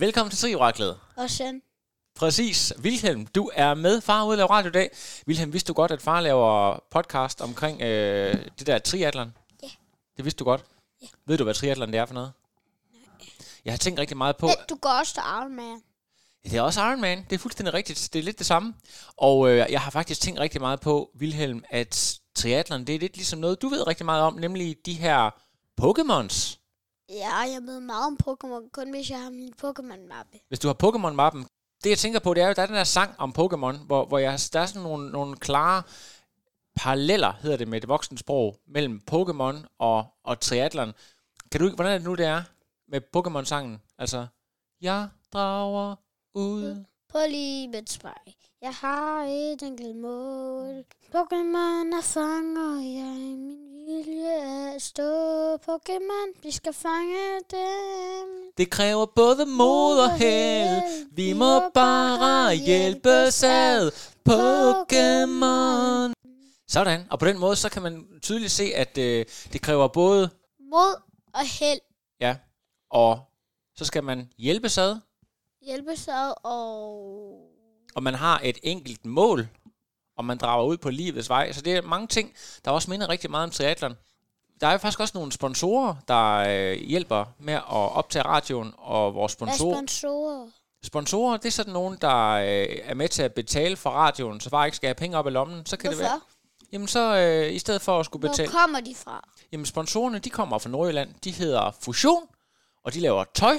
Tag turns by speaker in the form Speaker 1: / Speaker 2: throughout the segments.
Speaker 1: Velkommen til Trioraklet.
Speaker 2: Og sen.
Speaker 1: Præcis. Vilhelm, du er med. Far ude laver radio i dag. Vilhelm, vidste du godt, at far laver podcast omkring øh, det der triathlon?
Speaker 2: Ja.
Speaker 1: Det vidste du godt?
Speaker 2: Ja.
Speaker 1: Ved du, hvad triathlon det er for noget? Jeg har tænkt rigtig meget på...
Speaker 2: Ja, du går også til Ironman.
Speaker 1: Det er også Ironman. Det er fuldstændig rigtigt. Det er lidt det samme. Og øh, jeg har faktisk tænkt rigtig meget på, Vilhelm, at triathlon, det er lidt ligesom noget, du ved rigtig meget om, nemlig de her Pokémons.
Speaker 2: Ja, jeg ved meget om Pokémon, kun hvis jeg har min Pokémon-mappe.
Speaker 1: Hvis du har Pokémon-mappen. Det jeg tænker på, det er jo, der er den der sang om Pokémon, hvor, hvor jeg, der er sådan nogle, nogle klare paralleller, hedder det med et voksent sprog, mellem Pokémon og, og triathlon. Kan du, hvordan er det nu, det er med Pokémon-sangen? Altså, jeg drager ud.
Speaker 2: På livets vej. Jeg har et enkelt mål. Pokémon er fanger jeg. Min vilje er at stå. Pokémon, vi skal fange dem.
Speaker 1: Det kræver både mod og held. Vi må bare hjælpes ad. Pokémon. Sådan. Og på den måde, så kan man tydeligt se, at øh, det kræver både,
Speaker 2: Mod og held.
Speaker 1: ja, og så skal man hjælpes ad,
Speaker 2: Hjælpes ad og...
Speaker 1: og man har et enkelt mål, og man drager ud på livets vej. Så det er mange ting, der også minder rigtig meget om triathlon. Der er jo faktisk også nogle sponsorer, der øh, hjælper med at optage radioen, og vores
Speaker 2: Hvad er
Speaker 1: sponsor,
Speaker 2: sponsorer?
Speaker 1: sponsorer, det er sådan nogen, der øh, er med til at betale for radioen, så bare ikke skal have penge op i lommen. Så kan det være,
Speaker 2: Hvorfor?
Speaker 1: jamen så øh, i stedet for at skulle
Speaker 2: Hvor
Speaker 1: betale,
Speaker 2: kommer de fra?
Speaker 1: jamen sponsorerne, de kommer fra Nordjylland, de hedder Fusion, og de laver tøj,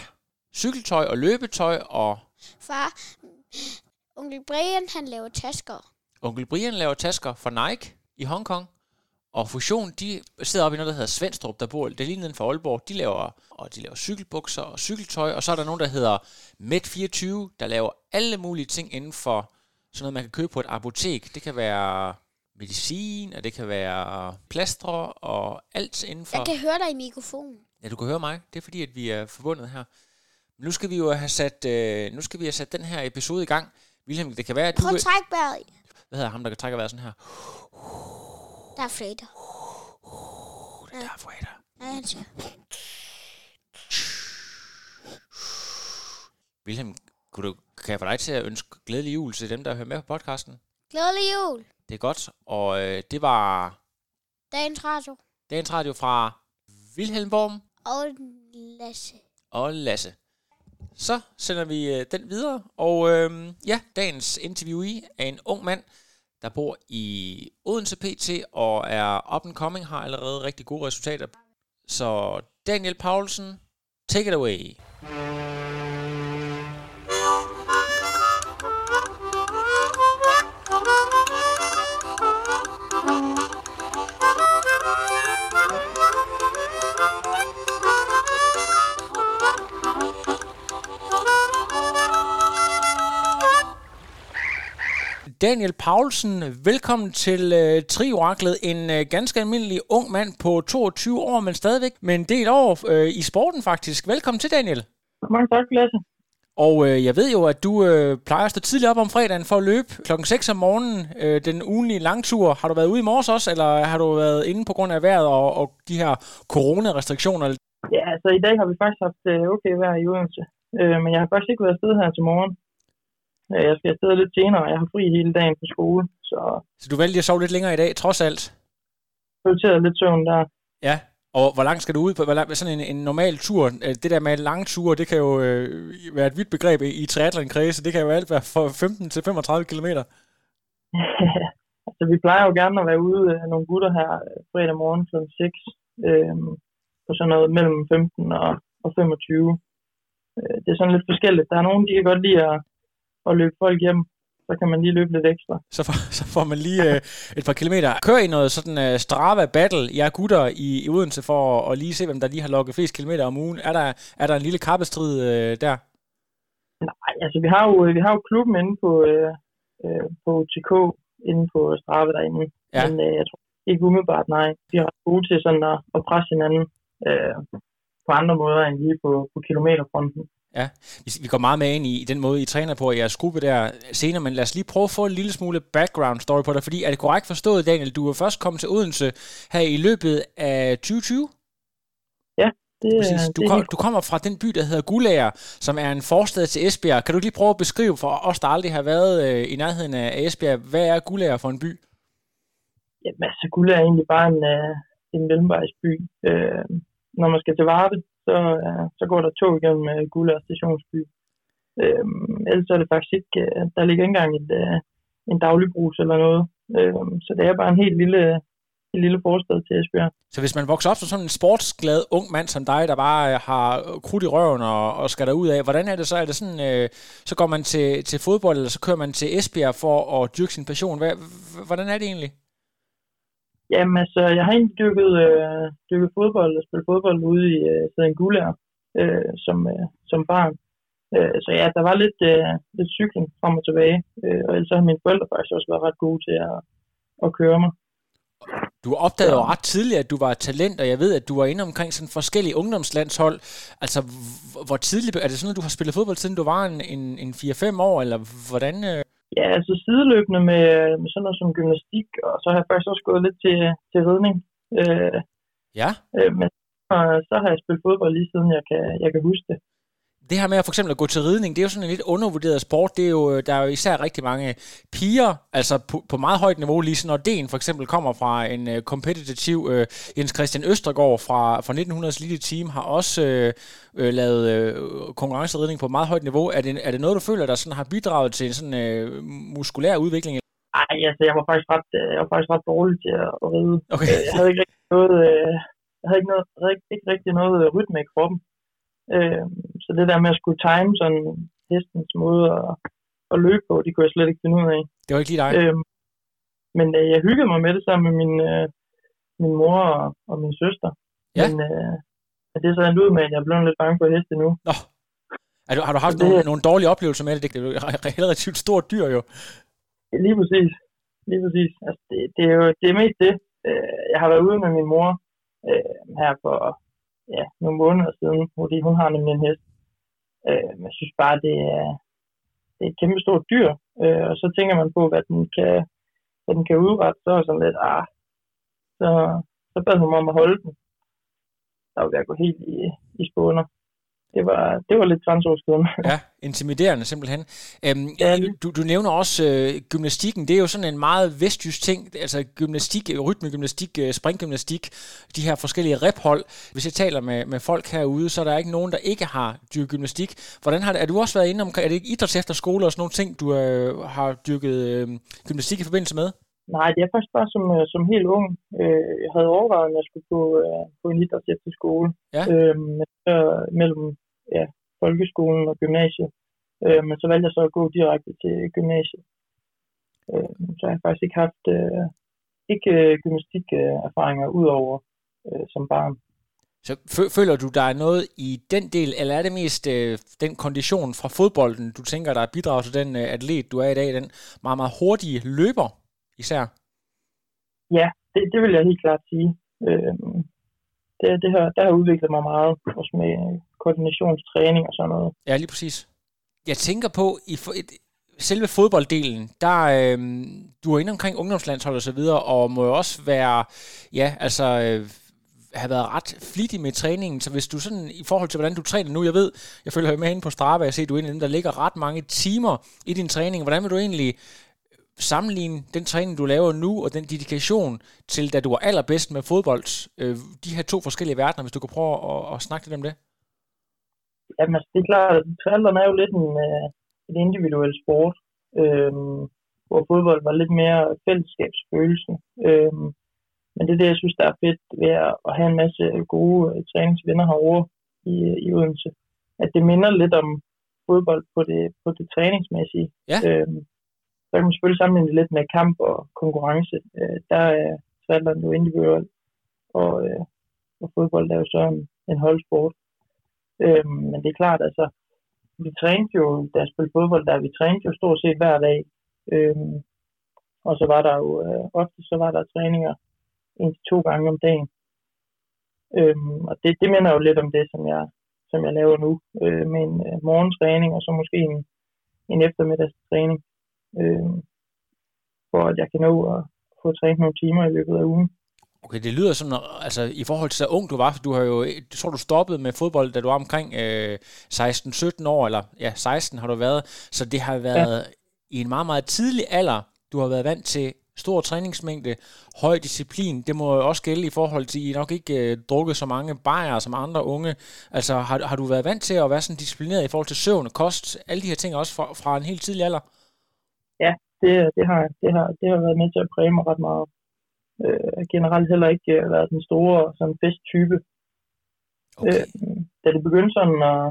Speaker 1: cykeltøj og løbetøj, og
Speaker 2: Far, onkel Brian, han laver tasker.
Speaker 1: Onkel Brian laver tasker for Nike i Hongkong. Og Fusion, de sidder oppe i noget, der hedder Svendstrup, der bor, det er lige neden for Aalborg. De laver, og de laver cykelbukser og cykeltøj. Og så er der nogen, der hedder Med24, der laver alle mulige ting inden for sådan noget, man kan købe på et apotek. Det kan være medicin, og det kan være plastre og alt inden for...
Speaker 2: Jeg kan høre dig i mikrofonen.
Speaker 1: Ja, du kan høre mig. Det er fordi, at vi er forbundet her. Men nu skal vi jo have sat, øh, nu skal vi have sat den her episode i gang. Wilhelm, det kan være, at du...
Speaker 2: Prøv at trække vejret.
Speaker 1: Hvad hedder ham, der kan trække vejret sådan her?
Speaker 2: Der er Frater.
Speaker 1: Det er der, Freda.
Speaker 2: Ja, han siger.
Speaker 1: Wilhelm, kunne du, kan jeg få dig til at ønske glædelig jul til dem, der hører med på podcasten?
Speaker 2: Glædelig jul.
Speaker 1: Det er godt. Og øh, det var
Speaker 2: Dagens radio.
Speaker 1: dagens radio fra Wilhelm Worm
Speaker 2: Og Lasse.
Speaker 1: og Lasse. Så sender vi øh, den videre. Og øh, ja, dagens interviewee er en ung mand, der bor i Odense PT og er up and coming, har allerede rigtig gode resultater. Så Daniel Paulsen, take it away. Daniel Paulsen, velkommen til øh, Trioraklet. En øh, ganske almindelig ung mand på 22 år, men stadigvæk med en del år øh, i sporten faktisk. Velkommen til, Daniel.
Speaker 3: Mange tak, Lasse.
Speaker 1: Og øh, jeg ved jo, at du øh, plejer at stå tidligt op om fredagen for at løbe klokken 6 om morgenen. Øh, den ugenlige langtur. Har du været ude i morges også, eller har du været inde på grund af vejret og, og de her coronarestriktioner?
Speaker 3: Ja, altså i dag har vi faktisk haft øh, okay vejr i Odense. Øh, men jeg har faktisk ikke været afsted her til morgen. Øh, Jeg skal afsted lidt senere, jeg har fri hele dagen på skole, så
Speaker 1: Så du valgte at sove lidt længere i dag, trods alt.
Speaker 3: jeg prioriterer lidt søvn der.
Speaker 1: Ja, og hvor langt skal du ud på? Hvor lang, sådan en, en normal tur, øh, det der med lange ture, det kan jo øh, være et vidt begreb i, triathlon-kredse. Det kan jo alt være fra 15 til 35 km.
Speaker 3: altså vi plejer jo gerne at være ude øh, nogle gutter her øh, fredag morgen kl. 6. Øh, på sådan noget mellem 15 og, og 25. Øh, det er sådan lidt forskelligt. Der er nogen, de kan godt lide at, at løbe folk hjem. Så kan man lige løbe lidt ekstra.
Speaker 1: Så får, så får man lige øh, et par kilometer. Kør i noget sådan øh, Strava Battle, jeg er gutter i, i Odense, for at, at lige se, hvem der lige har lukket flest kilometer om ugen. Er der, er der en lille kappestrid øh, der?
Speaker 3: Nej, altså vi har jo, vi har jo klubben inde på, øh, øh, på TK, inde på Strave derinde.
Speaker 1: Ja.
Speaker 3: Men øh, jeg tror ikke umiddelbart, nej. Vi er ret gode til sådan at, at presse hinanden øh, på andre måder end lige på, på kilometerfronten.
Speaker 1: Ja, vi, vi går meget med ind i, i den måde, I træner på i jeres gruppe der senere, men lad os lige prøve at få en lille smule background story på dig, fordi er det korrekt forstået, Daniel, du er først kommet til Odense her i løbet af 2020?
Speaker 3: Det,
Speaker 1: Præcis. Du,
Speaker 3: det er
Speaker 1: kom, du kommer fra den by, der hedder Gulager, som er en forstad til Esbjerg. Kan du lige prøve at beskrive for os, der aldrig har været øh, i nærheden af Esbjerg, hvad er Gulager for en by?
Speaker 3: Jamen, altså, Guld er egentlig bare en, øh, en mellemvejsby. Øh, når man skal til Varde, så, øh, så går der tog igennem øh, Guld stationsby. Øh, ellers er det faktisk ikke, øh, der ligger ikke engang et, øh, en dagligbrus eller noget. Øh, så det er bare en helt lille, en lille forstad til Esbjerg.
Speaker 1: Så hvis man vokser op som sådan en sportsglad ung mand som dig, der bare øh, har krudt i røven og, og skal derud af, hvordan er det så? Er det sådan, øh, så går man til, til fodbold, eller så kører man til Esbjerg for at dyrke sin passion? Hvad, hvordan er det egentlig?
Speaker 3: Jamen altså, jeg har egentlig dykket, øh, dykket fodbold og spillet fodbold ude i øh, Sæden Gulær øh, som, øh, som barn. Øh, så ja, der var lidt, øh, lidt cykling frem og tilbage. Øh, og ellers har mine forældre faktisk også været ret gode til at, at køre mig.
Speaker 1: Du opdagede jo ret tidligt, at du var et talent, og jeg ved, at du var inde omkring sådan forskellige ungdomslandshold. Altså, hvor tidligt, er det sådan, at du har spillet fodbold, siden du var en, en, en 4-5 år, eller hvordan? Øh?
Speaker 3: Ja, altså sideløbende med, med sådan noget som gymnastik, og så har jeg faktisk også gået lidt til, til ridning. Øh,
Speaker 1: Ja,
Speaker 3: øh, men og så har jeg spillet fodbold lige siden jeg kan, jeg kan huske det.
Speaker 1: Det her med at for eksempel at gå til ridning, det er jo sådan en lidt undervurderet sport. Det er jo, der er jo især rigtig mange piger, altså på, på meget højt niveau, lige sådan, når Den for eksempel kommer fra en uh, competitive uh, Jens Christian Østergaard fra, fra 1900's lille team, har også uh, uh, lavet uh, konkurrenceridning på meget højt niveau. Er det, er det noget, du føler, der sådan har bidraget til en sådan uh, muskulær udvikling?
Speaker 3: Ej, altså jeg var faktisk ret, øh, jeg var faktisk ret dårlig til at, ride.
Speaker 1: Okay.
Speaker 3: Øh, Jeg havde ikke rigtig noget, øh, jeg havde ikke, noget, ikke, ikke rigtig noget øh, rytme i kroppen. Øh, så det der med at skulle time sådan hestens måde at, at løbe på, det kunne jeg slet ikke finde ud af.
Speaker 1: Det var ikke lige dig.
Speaker 3: Øh, men øh, jeg hyggede mig med det sammen med min, øh, min mor og, og min søster.
Speaker 1: Ja.
Speaker 3: Men øh, det er så endt ud med, at jeg er blevet lidt bange for heste nu.
Speaker 1: Nå. Er du, har du haft
Speaker 3: det-
Speaker 1: nogle, nogle dårlige oplevelser med det? Det er jo relativt stort dyr jo.
Speaker 3: Lige præcis. Lige præcis. Altså, det, det, er jo det er mest det. Øh, Jeg har været ude med min mor øh, her for ja, nogle måneder siden, fordi hun har nemlig en hest. Øh, men jeg synes bare, det er, det er et kæmpe stort dyr. Øh, og så tænker man på, hvad den kan, hvad den kan udrette. Så er sådan lidt, ah, så, så bad hun mig om at holde den. Der var jeg gå helt i, i spåner. Det var, det var lidt grænseoverskridende.
Speaker 1: Ja, intimiderende simpelthen. Øhm,
Speaker 3: Ja.
Speaker 1: du, du nævner også øh, gymnastikken. Det er jo sådan en meget vestjysk ting. Altså gymnastik, øh, rytmegymnastik, øh, springgymnastik, de her forskellige rephold. Hvis jeg taler med, med folk herude, så er der ikke nogen, der ikke har dyrket gymnastik. Hvordan har det, er du også været inde omkring, er det ikke idræts efter skole og sådan nogle ting, du øh, har dyrket øh, gymnastik i forbindelse med?
Speaker 3: Nej, det er faktisk bare som, øh, som helt ung. Øh, jeg havde overvejet, at jeg skulle på, øh, på en idræts efter skole.
Speaker 1: Ja.
Speaker 3: Øh, så mellem ja, folkeskolen og gymnasiet. Øh, men så valgte jeg så at gå direkte til gymnasiet. Øh, så jeg har faktisk ikke haft øh, ikke øh, gymnastikerfaringer udover øh, som barn.
Speaker 1: Så fø- føler du, der er noget i den del, eller er det mest øh, den kondition fra fodbolden, du tænker, der bidrager til den øh, atlet, du er i dag, den meget, meget hurtige løber især?
Speaker 3: Ja, det, det vil jeg helt klart sige. Øh, det, det, har, der har udviklet mig meget, også med koordinationstræning og sådan noget.
Speaker 1: Ja, lige præcis. Jeg tænker på, i for, et, selve fodbolddelen, der øh, du er inde omkring ungdomslandshold og så videre, og må jo også være, ja, altså, øh, have været ret flittig med træningen, så hvis du sådan, i forhold til hvordan du træner nu, jeg ved, jeg følger med inde på Strava, jeg ser, du er en af dem, der ligger ret mange timer i din træning, hvordan vil du egentlig sammenligne den træning, du laver nu, og den dedikation til, da du var allerbedst med fodbold, øh, de her to forskellige verdener, hvis du kan prøve at, at snakke lidt om det?
Speaker 3: Jamen, altså, det er klart, at triathlon er jo lidt en, øh, en individuel sport, øh, hvor fodbold var lidt mere fællesskabsfølelse. Øh, men det er det, jeg synes, der er fedt ved at, have en masse gode øh, træningsvenner herovre i, i Odense. At det minder lidt om fodbold på det, på det træningsmæssige.
Speaker 1: Ja.
Speaker 3: Øh, så kan man selvfølgelig sammenligne det lidt med kamp og konkurrence. Øh, der øh, er triathlon jo individuelt, og, øh, og fodbold er jo så en, en holdsport. Øh, men det er klart, altså, vi trænede jo, da jeg spillede fodbold, der vi trænede jo stort set hver dag. Øh, og så var der jo, øh, ofte så var der træninger en til to gange om dagen. Øhm, og det, det minder jo lidt om det, som jeg, som jeg laver nu, øh, med en øh, morgentræning og så måske en, en eftermiddagstræning, øh, for at jeg kan nå at få trænet nogle timer i løbet af ugen.
Speaker 1: Okay, det lyder som, altså i forhold til så ung du var, du har jo, jeg tror du stoppede med fodbold, da du var omkring øh, 16-17 år, eller ja, 16 har du været, så det har været ja. i en meget, meget tidlig alder, du har været vant til stor træningsmængde, høj disciplin. Det må jo også gælde i forhold til, at I nok ikke øh, drukket så mange bajer som andre unge. Altså, har, har du været vant til at være sådan disciplineret i forhold til søvn, kost, alle de her ting også fra, fra en helt tidlig alder?
Speaker 3: Ja, det, det, har, det, har, det har været med til at præge mig ret meget. Øh, generelt heller ikke øh, været den store sådan festtype. Okay. Øh, da det begyndte sådan, at,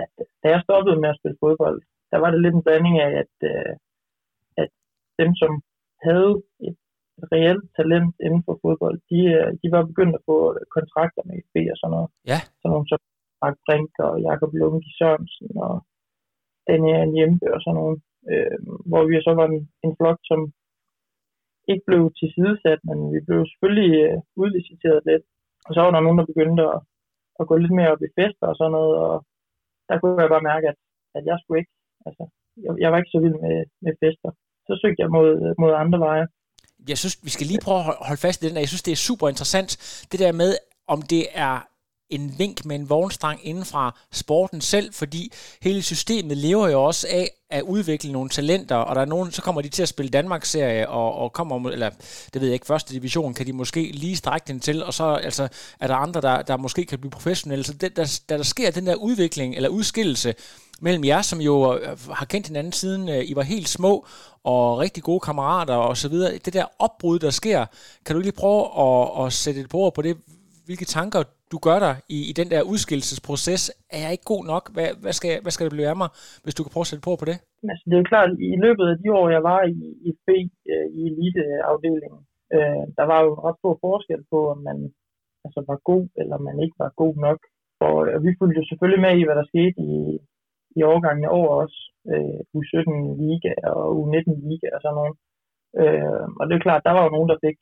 Speaker 3: at da jeg stoppede med at spille fodbold, der var det lidt en blanding af, at, øh, at dem, som havde et reelt talent inden for fodbold, de, øh, de var begyndt at få kontrakter med FB og sådan noget.
Speaker 1: Ja.
Speaker 3: Sådan nogle som Mark Brink og Jakob Lunke Sørensen og Daniel Hjempe og sådan nogle. Øh, hvor vi så var en, en flok, som ikke blev tilsidesat, men vi blev selvfølgelig øh, udliciteret lidt. Og så var der nogen, der begyndte at, at gå lidt mere op i fester og sådan noget, og der kunne jeg bare mærke, at, at jeg skulle ikke, altså, jeg, jeg var ikke så vild med, med fester. Så søgte jeg mod, mod andre veje.
Speaker 1: Jeg synes, vi skal lige prøve at holde fast i den der. Jeg synes, det er super interessant, det der med, om det er en vink med en vognstrang inden fra sporten selv, fordi hele systemet lever jo også af at udvikle nogle talenter, og der er nogen, så kommer de til at spille Danmarks-serie, og, og kommer, eller det ved jeg ikke, første division kan de måske lige strække den til, og så altså, er der andre, der, der måske kan blive professionelle. Så det, der, der, der sker den der udvikling, eller udskillelse, mellem jer, som jo øh, har kendt hinanden siden øh, I var helt små, og rigtig gode kammerater og så videre. Det der opbrud, der sker, kan du lige prøve at, at sætte et på ord på det? Hvilke tanker du gør dig i, i den der udskillelsesproces. Er jeg ikke god nok? Hvad, hvad, skal, hvad skal det blive af mig, hvis du kan prøve at sætte på på det?
Speaker 3: Altså, det er jo klart, i løbet af de år, jeg var i, i FB, øh, i eliteafdelingen, øh, der var jo ret stor forskel på, om man altså, var god, eller man ikke var god nok. Og øh, vi fulgte jo selvfølgelig med i, hvad der skete i, i årgangene over os. Øh, U17 Liga og U19 Liga og sådan noget. Øh, og det er klart, der var jo nogen, der fik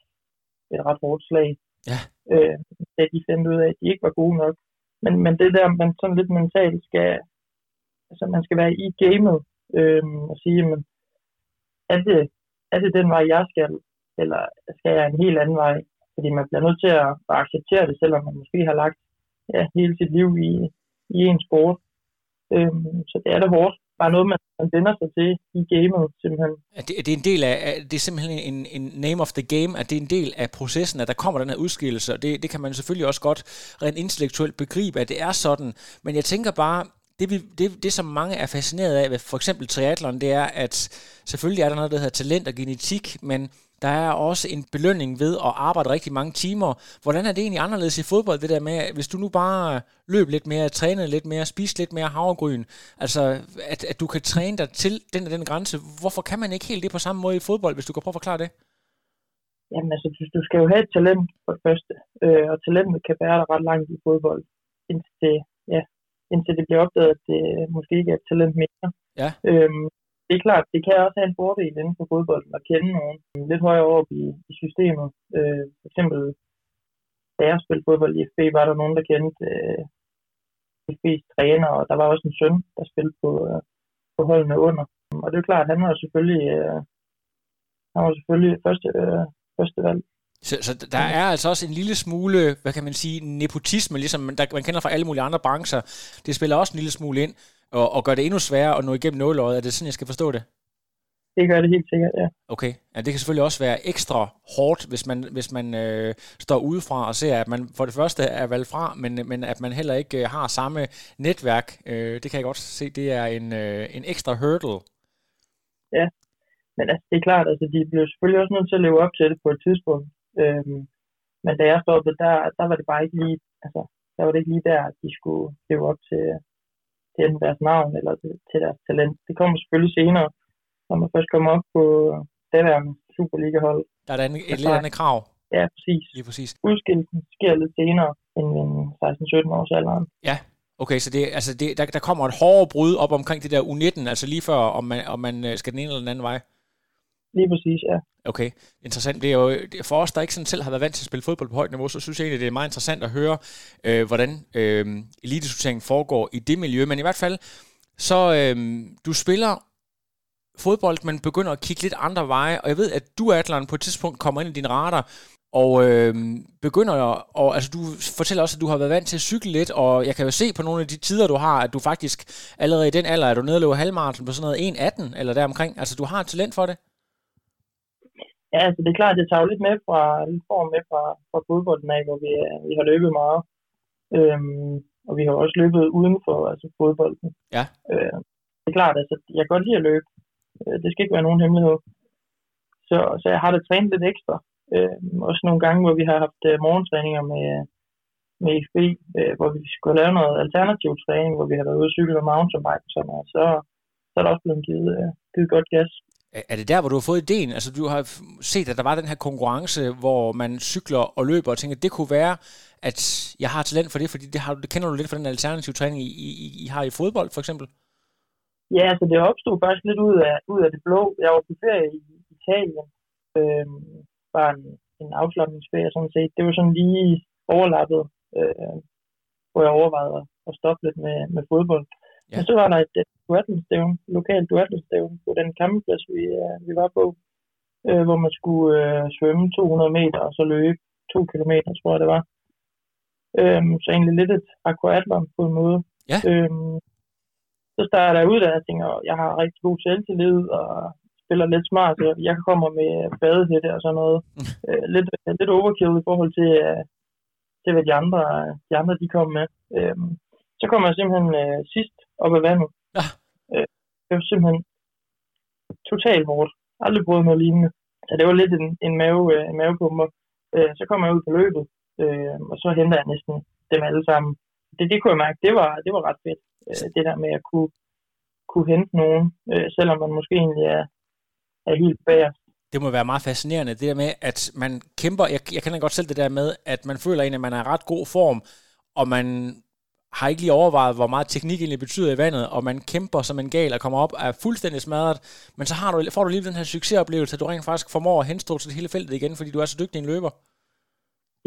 Speaker 3: et ret hårdt slag.
Speaker 1: Ja.
Speaker 3: Øh, da de fandt ud af, at de ikke var gode nok. Men, men det der, man sådan lidt mentalt skal, altså man skal være i gamet øh, og sige, men er det, er det den vej, jeg skal, eller skal jeg en helt anden vej? Fordi man bliver nødt til at, at acceptere det, selvom man måske har lagt ja, hele sit liv i, i en sport. Øh, så det er det hårdt bare noget, man, man vender sig til i gamet, simpelthen.
Speaker 1: Er det, er det en del af, det er simpelthen en, en name of the game, at det er en del af processen, at der kommer den her udskillelse, og det, det kan man selvfølgelig også godt rent intellektuelt begribe, at det er sådan, men jeg tænker bare, det, det, det, som mange er fascineret af ved for eksempel triathlon, det er, at selvfølgelig er der noget, der hedder talent og genetik, men der er også en belønning ved at arbejde rigtig mange timer. Hvordan er det egentlig anderledes i fodbold, det der med, hvis du nu bare løb lidt mere, trænede lidt mere, spiste lidt mere havregryn, altså at, at du kan træne dig til den og den grænse, hvorfor kan man ikke helt det på samme måde i fodbold, hvis du kan prøve at forklare det?
Speaker 3: Jamen altså, du skal jo have et talent for det første, øh, og talentet kan bære dig ret langt i fodbold, indtil det, ja, indtil det bliver opdaget, at det måske ikke er et talent mere.
Speaker 1: Ja.
Speaker 3: Øhm, det er klart, det kan også have en fordel inden for fodbolden at kende nogen mm, lidt højere op i, i systemet. Øh, for eksempel, da jeg spillede fodbold i FB, var der nogen, der kendte øh, FB's træner, og der var også en søn, der spillede på, øh, på holdene under. Og det er klart, han var selvfølgelig, øh, han var selvfølgelig første, øh, første valg.
Speaker 1: Så, så der er altså også en lille smule, hvad kan man sige, nepotisme, ligesom der, man kender fra alle mulige andre brancher. Det spiller også en lille smule ind og, og gør det endnu sværere at nå igennem nåløjet. Er det sådan, jeg skal forstå det?
Speaker 3: Det gør det helt sikkert, ja.
Speaker 1: Okay. Ja, det kan selvfølgelig også være ekstra hårdt, hvis man, hvis man øh, står udefra og ser, at man for det første er valgt fra, men, men at man heller ikke øh, har samme netværk. Øh, det kan jeg godt se, det er en, øh, en ekstra hurdle.
Speaker 3: Ja, men altså, det er klart, altså, de blev selvfølgelig også nødt til at leve op til det på et tidspunkt. Øhm, men da jeg stoppede, der, der var det bare ikke lige, altså, der var det ikke lige der, at de skulle leve op til, til enten deres navn eller til, til deres talent. Det kommer selvfølgelig senere, når man først kommer op på det der Superliga-hold.
Speaker 1: Der er der en, et lidt andet krav.
Speaker 3: Ja, præcis.
Speaker 1: Lige præcis.
Speaker 3: Udskillelsen sker lidt senere end 16-17 års alderen.
Speaker 1: Ja, Okay, så det, altså det, der, der kommer et hårdere brud op omkring det der U19, altså lige før, om man, om man øh, skal den ene eller den anden vej?
Speaker 3: Lige præcis, ja.
Speaker 1: Okay, interessant. Det er jo for os, der ikke sådan selv har været vant til at spille fodbold på højt niveau, så synes jeg egentlig, det er meget interessant at høre, øh, hvordan øh, elitesorteringen foregår i det miljø. Men i hvert fald, så øh, du spiller fodbold, men begynder at kigge lidt andre veje, og jeg ved, at du, Adleren, på et tidspunkt kommer ind i din radar, og øh, begynder og altså du fortæller også, at du har været vant til at cykle lidt, og jeg kan jo se på nogle af de tider, du har, at du faktisk allerede i den alder, er du nede og løber på sådan noget 1.18 eller deromkring. Altså du har et talent for det?
Speaker 3: Ja, altså det er klart, at jeg tager lidt med fra, lidt form med fra, fra fodbolden af, hvor vi, vi har løbet meget. Øhm, og vi har også løbet uden for altså fodbolden.
Speaker 1: Ja.
Speaker 3: Øh, det er klart, altså jeg kan godt lide at løbe. Øh, det skal ikke være nogen hemmelighed. Så, så jeg har da trænet lidt ekstra. Øh, også nogle gange, hvor vi har haft uh, morgentræninger med, med FB, øh, hvor vi skulle lave noget alternativ træning, hvor vi har været ude og cykle og mountainbike og sådan noget. Så, så er der også blevet givet, uh, givet godt gas.
Speaker 1: Er det der, hvor du har fået ideen? Altså, du har set, at der var den her konkurrence, hvor man cykler og løber, og tænker, at det kunne være, at jeg har talent for det, fordi det, har, det kender du lidt fra den alternative træning, I, I, I har i fodbold, for eksempel?
Speaker 3: Ja, altså det opstod faktisk lidt ud af, ud af det blå. Jeg var på ferie i Italien, øh, bare en, en afslappningsferie sådan set. Det var sådan lige overlappet, øh, hvor jeg overvejede at stoppe lidt med, med fodbold. Ja. Men så var der et, duathlonstævn, lokalt duathlonstævn på den campingplads, vi, uh, vi var på, uh, hvor man skulle uh, svømme 200 meter og så løbe 2 kilometer, tror jeg det var. Um, så egentlig lidt et aquatlon på en måde.
Speaker 1: Ja.
Speaker 3: Um, så starter jeg ud der, og tænker, jeg har rigtig god selvtillid, og spiller lidt smart, så jeg kommer med badehætte og sådan noget. uh, lidt, lidt overkill i forhold til, uh, til hvad de andre, de andre de kom med. Um, så kommer jeg simpelthen uh, sidst op af vandet.
Speaker 1: Ja.
Speaker 3: Øh, det var simpelthen totalt hårdt. Aldrig prøvet noget lignende. Så det var lidt en, en, mave, øh, en mavepumper. Øh, så kom jeg ud på løbet, øh, og så henter jeg næsten dem alle sammen. Det, det kunne jeg mærke, det var, det var ret fedt. Øh, det der med at kunne, kunne hente nogen, øh, selvom man måske egentlig er, er helt bagerst.
Speaker 1: Det må være meget fascinerende, det der med, at man kæmper, jeg, jeg kender godt selv det der med, at man føler egentlig, at man er i ret god form, og man har ikke lige overvejet, hvor meget teknik egentlig betyder i vandet, og man kæmper som en gal og kommer op, er fuldstændig smadret, men så har du, får du lige den her succesoplevelse, at du rent faktisk formår at henstå til hele feltet igen, fordi du er så dygtig en løber.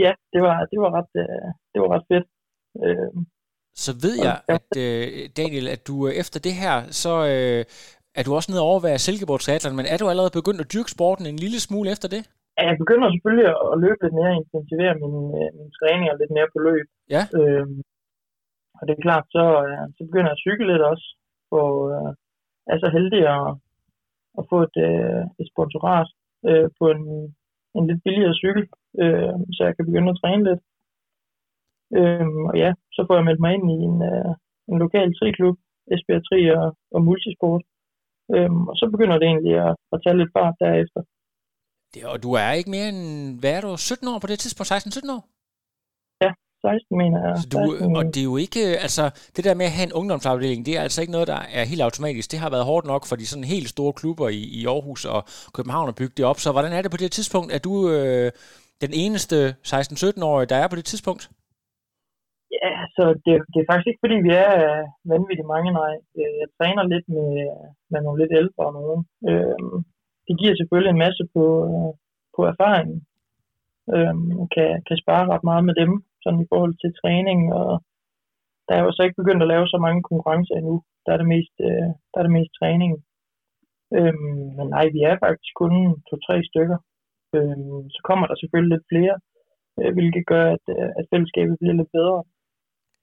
Speaker 3: Ja, det var, det var, ret, det var ret fedt. Øh,
Speaker 1: så ved jeg, at Daniel, at du efter det her, så øh, er du også nede over at Silkeborg Triathlon, men er du allerede begyndt at dyrke sporten en lille smule efter det?
Speaker 3: Ja, jeg begynder selvfølgelig at løbe lidt mere, intensivere min, min træning og lidt mere på løb.
Speaker 1: Ja.
Speaker 3: Øh, og det er klart, så, øh, så begynder jeg at cykle lidt også. Og øh, er så heldig at, at få et, øh, et sponsorat øh, på en, en lidt billigere cykel, øh, så jeg kan begynde at træne lidt. Øh, og ja, så får jeg meldt mig ind i en, øh, en lokal triklub, Esbjerg Tri og, og Multisport. Øh, og så begynder det egentlig at, at tage lidt fart derefter.
Speaker 1: Det, og du er ikke mere end, hvad er du, 17 år på det tidspunkt? 16-17 år?
Speaker 3: 16, mener jeg.
Speaker 1: Så du, og det er jo ikke, altså, det der med at have en ungdomsafdeling, det er altså ikke noget, der er helt automatisk. Det har været hårdt nok for de sådan helt store klubber i, i Aarhus og København at bygge det op. Så hvordan er det på det tidspunkt? Er du øh, den eneste 16-17-årige, der er på det tidspunkt?
Speaker 3: Ja, så det, det er faktisk ikke, fordi vi er vanvittigt mange, nej. Øh, jeg træner lidt med, med nogle lidt ældre og nogen. Øh, det giver selvfølgelig en masse på, på erfaringen. Øh, kan, kan spare ret meget med dem sådan i forhold til træning, og der er jo så ikke begyndt at lave så mange konkurrencer endnu. Der er det mest, øh, der er det mest træning. Øhm, men nej, vi er faktisk kun to-tre stykker. Øhm, så kommer der selvfølgelig lidt flere, øh, hvilket gør, at, øh, at fællesskabet bliver lidt bedre.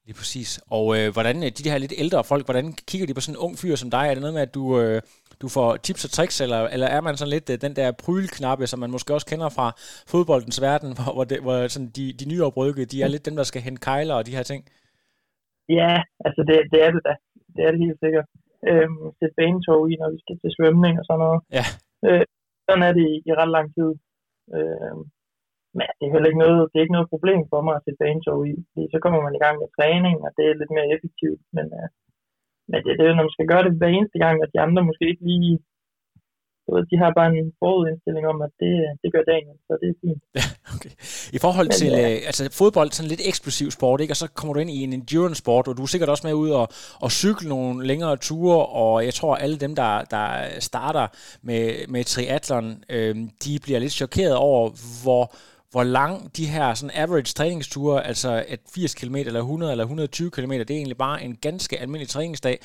Speaker 1: Lige præcis. Og øh, hvordan de her lidt ældre folk, hvordan kigger de på sådan en ung fyr som dig? Er det noget med, at du, øh, du får tips og tricks, eller, eller er man sådan lidt øh, den der prylknappe, som man måske også kender fra fodboldens verden, hvor, hvor, det, hvor sådan de, de nyoprykkede, de er lidt dem, der skal hente kejler og de her ting?
Speaker 3: Ja, altså det, det er det da. Det er det helt sikkert. Øhm, sætte banetog i, når vi skal til svømning og sådan noget.
Speaker 1: Ja.
Speaker 3: Øh, sådan er det i, i ret lang tid. Øhm, men det er heller ikke noget, det er ikke noget problem for mig at sætte banetog i, fordi så kommer man i gang med træning, og det er lidt mere effektivt, men, uh, men det, det er, når man skal gøre det hver eneste gang, at de andre måske ikke lige så de har bare en forudindstilling om, at det, det gør Daniel, så det er fint.
Speaker 1: Ja, okay. I forhold
Speaker 3: Men,
Speaker 1: til,
Speaker 3: ja.
Speaker 1: øh, altså fodbold, sådan lidt eksplosiv sport, ikke? og så kommer du ind i en endurance sport, og du er sikkert også med ud og, og cykle nogle længere ture, og jeg tror, alle dem, der, der starter med, med triathlon, øh, de bliver lidt chokeret over, hvor, hvor lang de her sådan average træningsture, altså at 80 km eller 100 eller 120 km, det er egentlig bare en ganske almindelig træningsdag.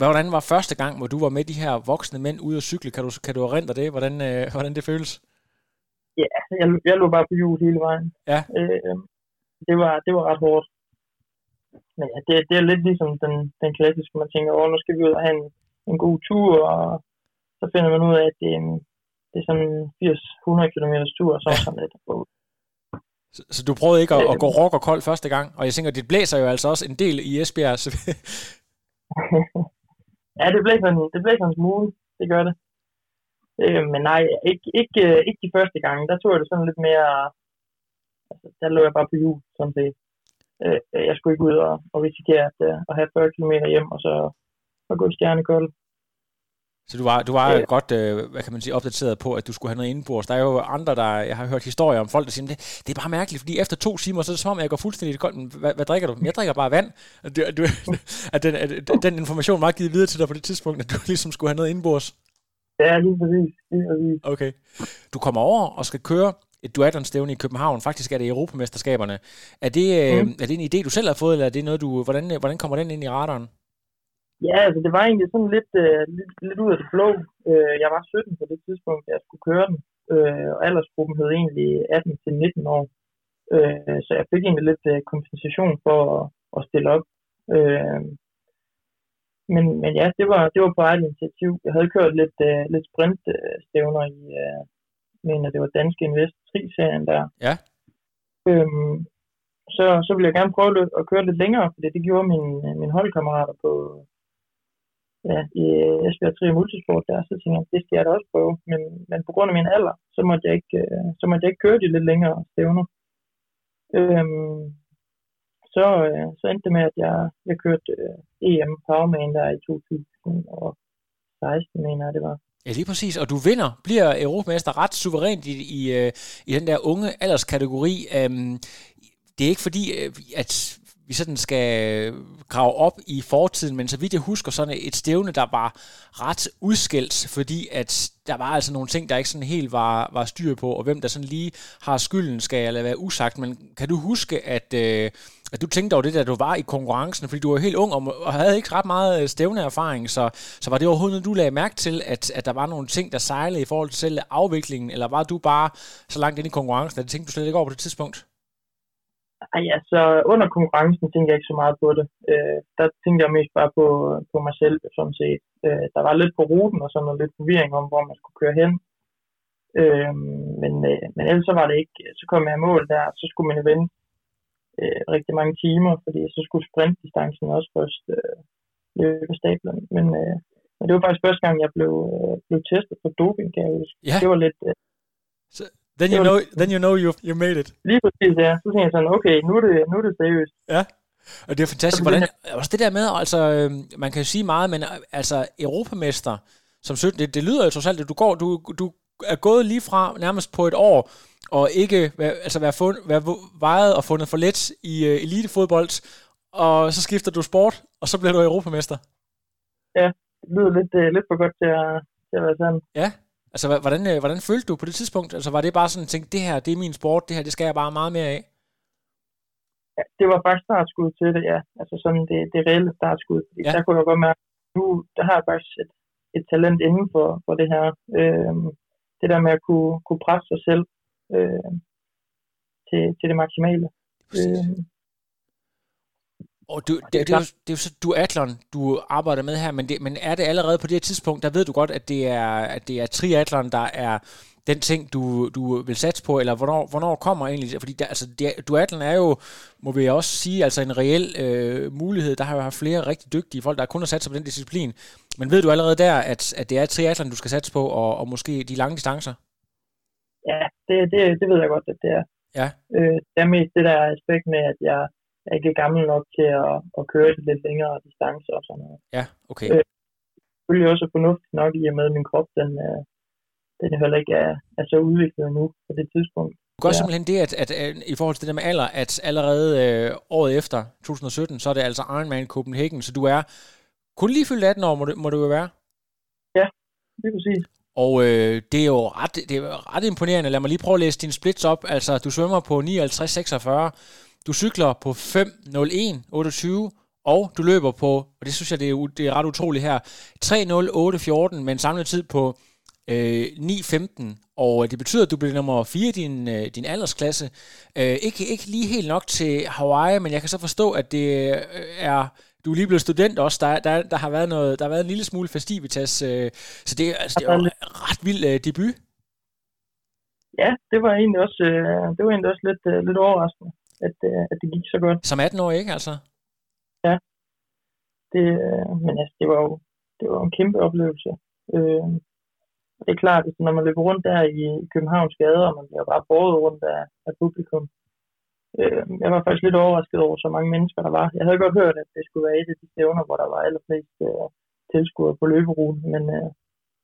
Speaker 1: Hvordan var første gang, hvor du var med de her voksne mænd ude at cykle? Kan du, kan du erindre det? Hvordan, øh, hvordan det føles?
Speaker 3: Ja, jeg, jeg lå bare på hjul hele vejen.
Speaker 1: Ja.
Speaker 3: Øh, det, var, det var ret hårdt. Men ja, det, det er lidt ligesom den, den klassiske, man tænker, åh, nu skal vi ud og have en, en god tur, og så finder man ud af, at det er, en, det er sådan en 80-100 km tur, og så er sådan lidt.
Speaker 1: Så, så du prøvede ikke at, at gå rock og kold første gang? Og jeg tænker, det blæser jo altså også en del i Esbjerg. Så
Speaker 3: ja, det blev sådan, det sådan en smule. Det gør det. Øh, men nej, ikke, ikke, øh, ikke de første gange. Der tog jeg det sådan lidt mere... Altså, der lå jeg bare på hjul, sådan set. Øh, jeg skulle ikke ud og, og risikere at, øh, at have 40 km hjem, og så og gå i stjernekold.
Speaker 1: Så du var, du var
Speaker 3: Ja.
Speaker 1: godt, øh, hvad kan man sige, opdateret på, at du skulle have noget indenbords. Der er jo andre, der, jeg har hørt historier om folk, der siger, det, det er bare mærkeligt, fordi efter to timer, så er det som om, jeg går fuldstændig i koldt. Hvad, hvad drikker du? Jeg drikker bare vand. At, du, at, du, at, den, at den information var givet videre til dig på det tidspunkt, at du ligesom skulle have noget indenbords.
Speaker 3: Ja, lige præcis. Lige præcis.
Speaker 1: Okay. Du kommer over og skal køre et duathlon-stævne i København. Faktisk er det Europamesterskaberne. Er det,
Speaker 3: Mm.
Speaker 1: er det en idé, du selv har fået, eller er det noget, du... Hvordan, hvordan kommer den ind i radaren?
Speaker 3: Ja, altså det var egentlig sådan lidt, øh, lidt, lidt ud af det blå. Øh, jeg var 17 på det tidspunkt, jeg skulle køre den, øh, og aldersgruppen hed egentlig 18 til 19 år. Øh, så jeg fik egentlig lidt øh, kompensation for at, at stille op. Øh, men, men ja, det var, det var på eget initiativ. Jeg havde kørt lidt, øh, lidt sprintstævner i, øh, mener det var Danske Invest 3-serien der.
Speaker 1: Ja.
Speaker 3: Øhm, så, så ville jeg gerne prøve at køre lidt længere, fordi det gjorde mine, mine holdkammerater på, ja, i øh, Esbjerg Tri Multisport der, så tænkte jeg, det skal jeg da også prøve. Men, men på grund af min alder, så måtte jeg ikke, øh, så måtte jeg ikke køre de lidt længere stævner. Øhm, så, øh, så endte det med, at jeg, jeg kørte EM Powerman der i 2016, mener jeg det var.
Speaker 1: Ja, lige præcis. Og du vinder, bliver europamester ret suverænt i, i, i den der unge alderskategori. Øhm, det er ikke fordi, at vi sådan skal grave op i fortiden, men så vidt jeg husker sådan et stævne, der var ret udskældt, fordi at der var altså nogle ting, der ikke sådan helt var, var styr på, og hvem der sådan lige har skylden, skal jeg lade være usagt, men kan du huske, at, øh, at du tænkte over det, da du var i konkurrencen, fordi du var helt ung og, og havde ikke ret meget øh, stævneerfaring, så, så var det overhovedet noget, du lagde mærke til, at, at der var nogle ting, der sejlede i forhold til selve afviklingen, eller var du bare så langt ind i konkurrencen, at det tænkte du slet ikke over på det tidspunkt?
Speaker 3: Ej, altså under konkurrencen tænkte jeg ikke så meget på det. Øh, der tænkte jeg mest bare på, på mig selv, sådan set. Øh, der var lidt på ruten og sådan noget lidt forvirring om, hvor man skulle køre hen. Øh, men, øh, men ellers så var det ikke, så kom jeg i mål der, så skulle man jo vente øh, rigtig mange timer, fordi så skulle sprintdistancen også først øh, løbe stablen. Men, øh, men det var faktisk første gang, jeg blev, øh, blev testet for doping, kan jeg huske.
Speaker 1: Ja.
Speaker 3: Det var lidt, øh,
Speaker 1: Then you know, then you know you, you made it.
Speaker 3: lige præcis, ja. Så tænkte jeg sådan, okay, nu er det, nu er det seriøst.
Speaker 1: Ja. Og det er fantastisk, hvordan, også det der med, altså, øh, man kan sige meget, men altså, europamester som 17, det, det lyder jo trods alt, at du går, du, du er gået lige fra nærmest på et år, og ikke altså være, fund, være vejet og fundet for let i øh, elitefodbold, og så skifter du sport, og så bliver du europamester.
Speaker 3: Det lyder lidt, øh, lidt for godt til at, til at være sådan.
Speaker 1: Ja. Altså, hvordan, øh, hvordan følte du på det tidspunkt? Altså, var det bare sådan, at tænke, det her, det er min sport, det her, det skal jeg bare meget mere af?
Speaker 3: Ja, det var faktisk startskud til det, ja. Altså sådan det, det reelle startskud. Fordi
Speaker 1: Ja.
Speaker 3: Der kunne jeg godt mærke, nu der har jeg faktisk et, et talent inden for, for det her. Øhm, det der med at kunne, kunne presse sig selv øh, til, til det maksimale. Øhm,
Speaker 1: Og du, det, det, er jo, det er jo så duatlon, du arbejder med her, men, det, men er det allerede på det her tidspunkt, der ved du godt, at det er, at det er triatlon, der er den ting, du, du vil satse på, eller hvornår, hvornår kommer egentlig, fordi der, altså, det, duatlon er jo, må vi også sige, altså en reel øh, mulighed, der har jo haft flere rigtig dygtige folk, der kun har sat sig på den disciplin, men ved du allerede der, at, at det er triatlon, du skal satse på, og, og måske de lange distancer?
Speaker 3: ja, det, det, det ved jeg godt, at det er.
Speaker 1: Ja.
Speaker 3: Øh, det er mest det der aspekt med, at jeg, jeg ikke gammel nok til at, at køre det lidt længere distancer og sådan noget.
Speaker 1: Ja, okay.
Speaker 3: Øh, selvfølgelig også fornuftigt nok i og med, at min krop den, øh, den heller ikke er, er så udviklet endnu på det tidspunkt.
Speaker 1: Du gør
Speaker 3: Ja.
Speaker 1: simpelthen det, at, at, at i forhold til det der med alder, at allerede øh, året efter 2017, så er det altså Ironman Copenhagen, så du er kun lige fyldt 18 år, må det, må det jo være.
Speaker 3: Lige præcis.
Speaker 1: Og øh, det er jo ret, det er ret imponerende. Lad mig lige prøve at læse dine splits op. Altså, du svømmer på 59,46. Du cykler på 5.01,28. Og du løber på, og det synes jeg, det er, det er ret utroligt her, 3.08,14 med en samlet tid på øh, 9.15. Og øh, det betyder, at du bliver nummer 4 i din, øh, din aldersklasse. Øh, ikke, ikke lige helt nok til Hawaii, men jeg kan så forstå, at det øh, er du er lige blevet student også. Der, der, der, har været noget, der har været en lille smule festivitas. Øh, så det, er- altså, det er en ret vild øh, debut.
Speaker 3: Ja, det var egentlig også, øh, det var egentlig også lidt, øh, lidt overraskende, at, øh, at det gik så godt.
Speaker 1: Som 18-årig, ikke altså?
Speaker 3: Det, øh, men altså, det var jo det var en kæmpe oplevelse. Øh, det er klart, at når man løber rundt der i Københavns gader, og man bliver bare båret rundt af, af publikum. Øh, jeg var faktisk lidt overrasket over, så mange mennesker der var. Jeg havde godt hørt, at det skulle være et af de stævner, hvor der var allerflest øh, tilskuere på løberuten, men, øh,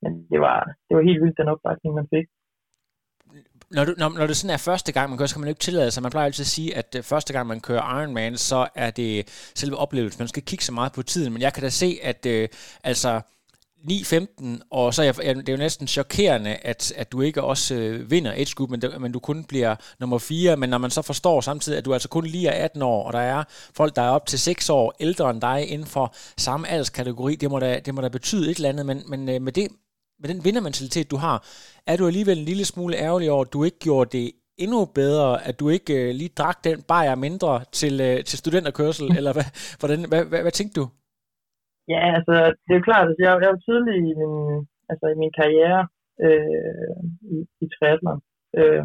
Speaker 3: men det, var, det var helt vildt den opbakning, man fik.
Speaker 1: Når, du, når, når det sådan er første gang, man kører, så kan man jo ikke tillade sig. Man plejer altid at sige, at øh, første gang, man kører Ironman, så er det selve oplevelsen. Man skal ikke kigge så meget på tiden. Men jeg kan da se, at øh, altså 9.15, og så er jeg, det er jo næsten chokerende, at, at du ikke også øh, vinder et group, men, men du kun bliver nummer 4. Men når man så forstår samtidig, at du altså kun lige er 18 år, og der er folk, der er op til 6 år ældre end dig inden for samme alderskategori, det må da, det må da betyde et eller andet. Men, men øh, med det med den vindermentalitet, du har, er du alligevel en lille smule ærgerlig over, at du ikke gjorde det endnu bedre, at du ikke øh, lige drak den bajer mindre til, øh, til studenterkørsel, eller hvad, hvordan, hvad, hvad, hvad tænkte du?
Speaker 3: Ja, altså, det er jo klart, at jeg, jeg var tidlig i min, altså, i min karriere øh, i, i triathlon. Øh,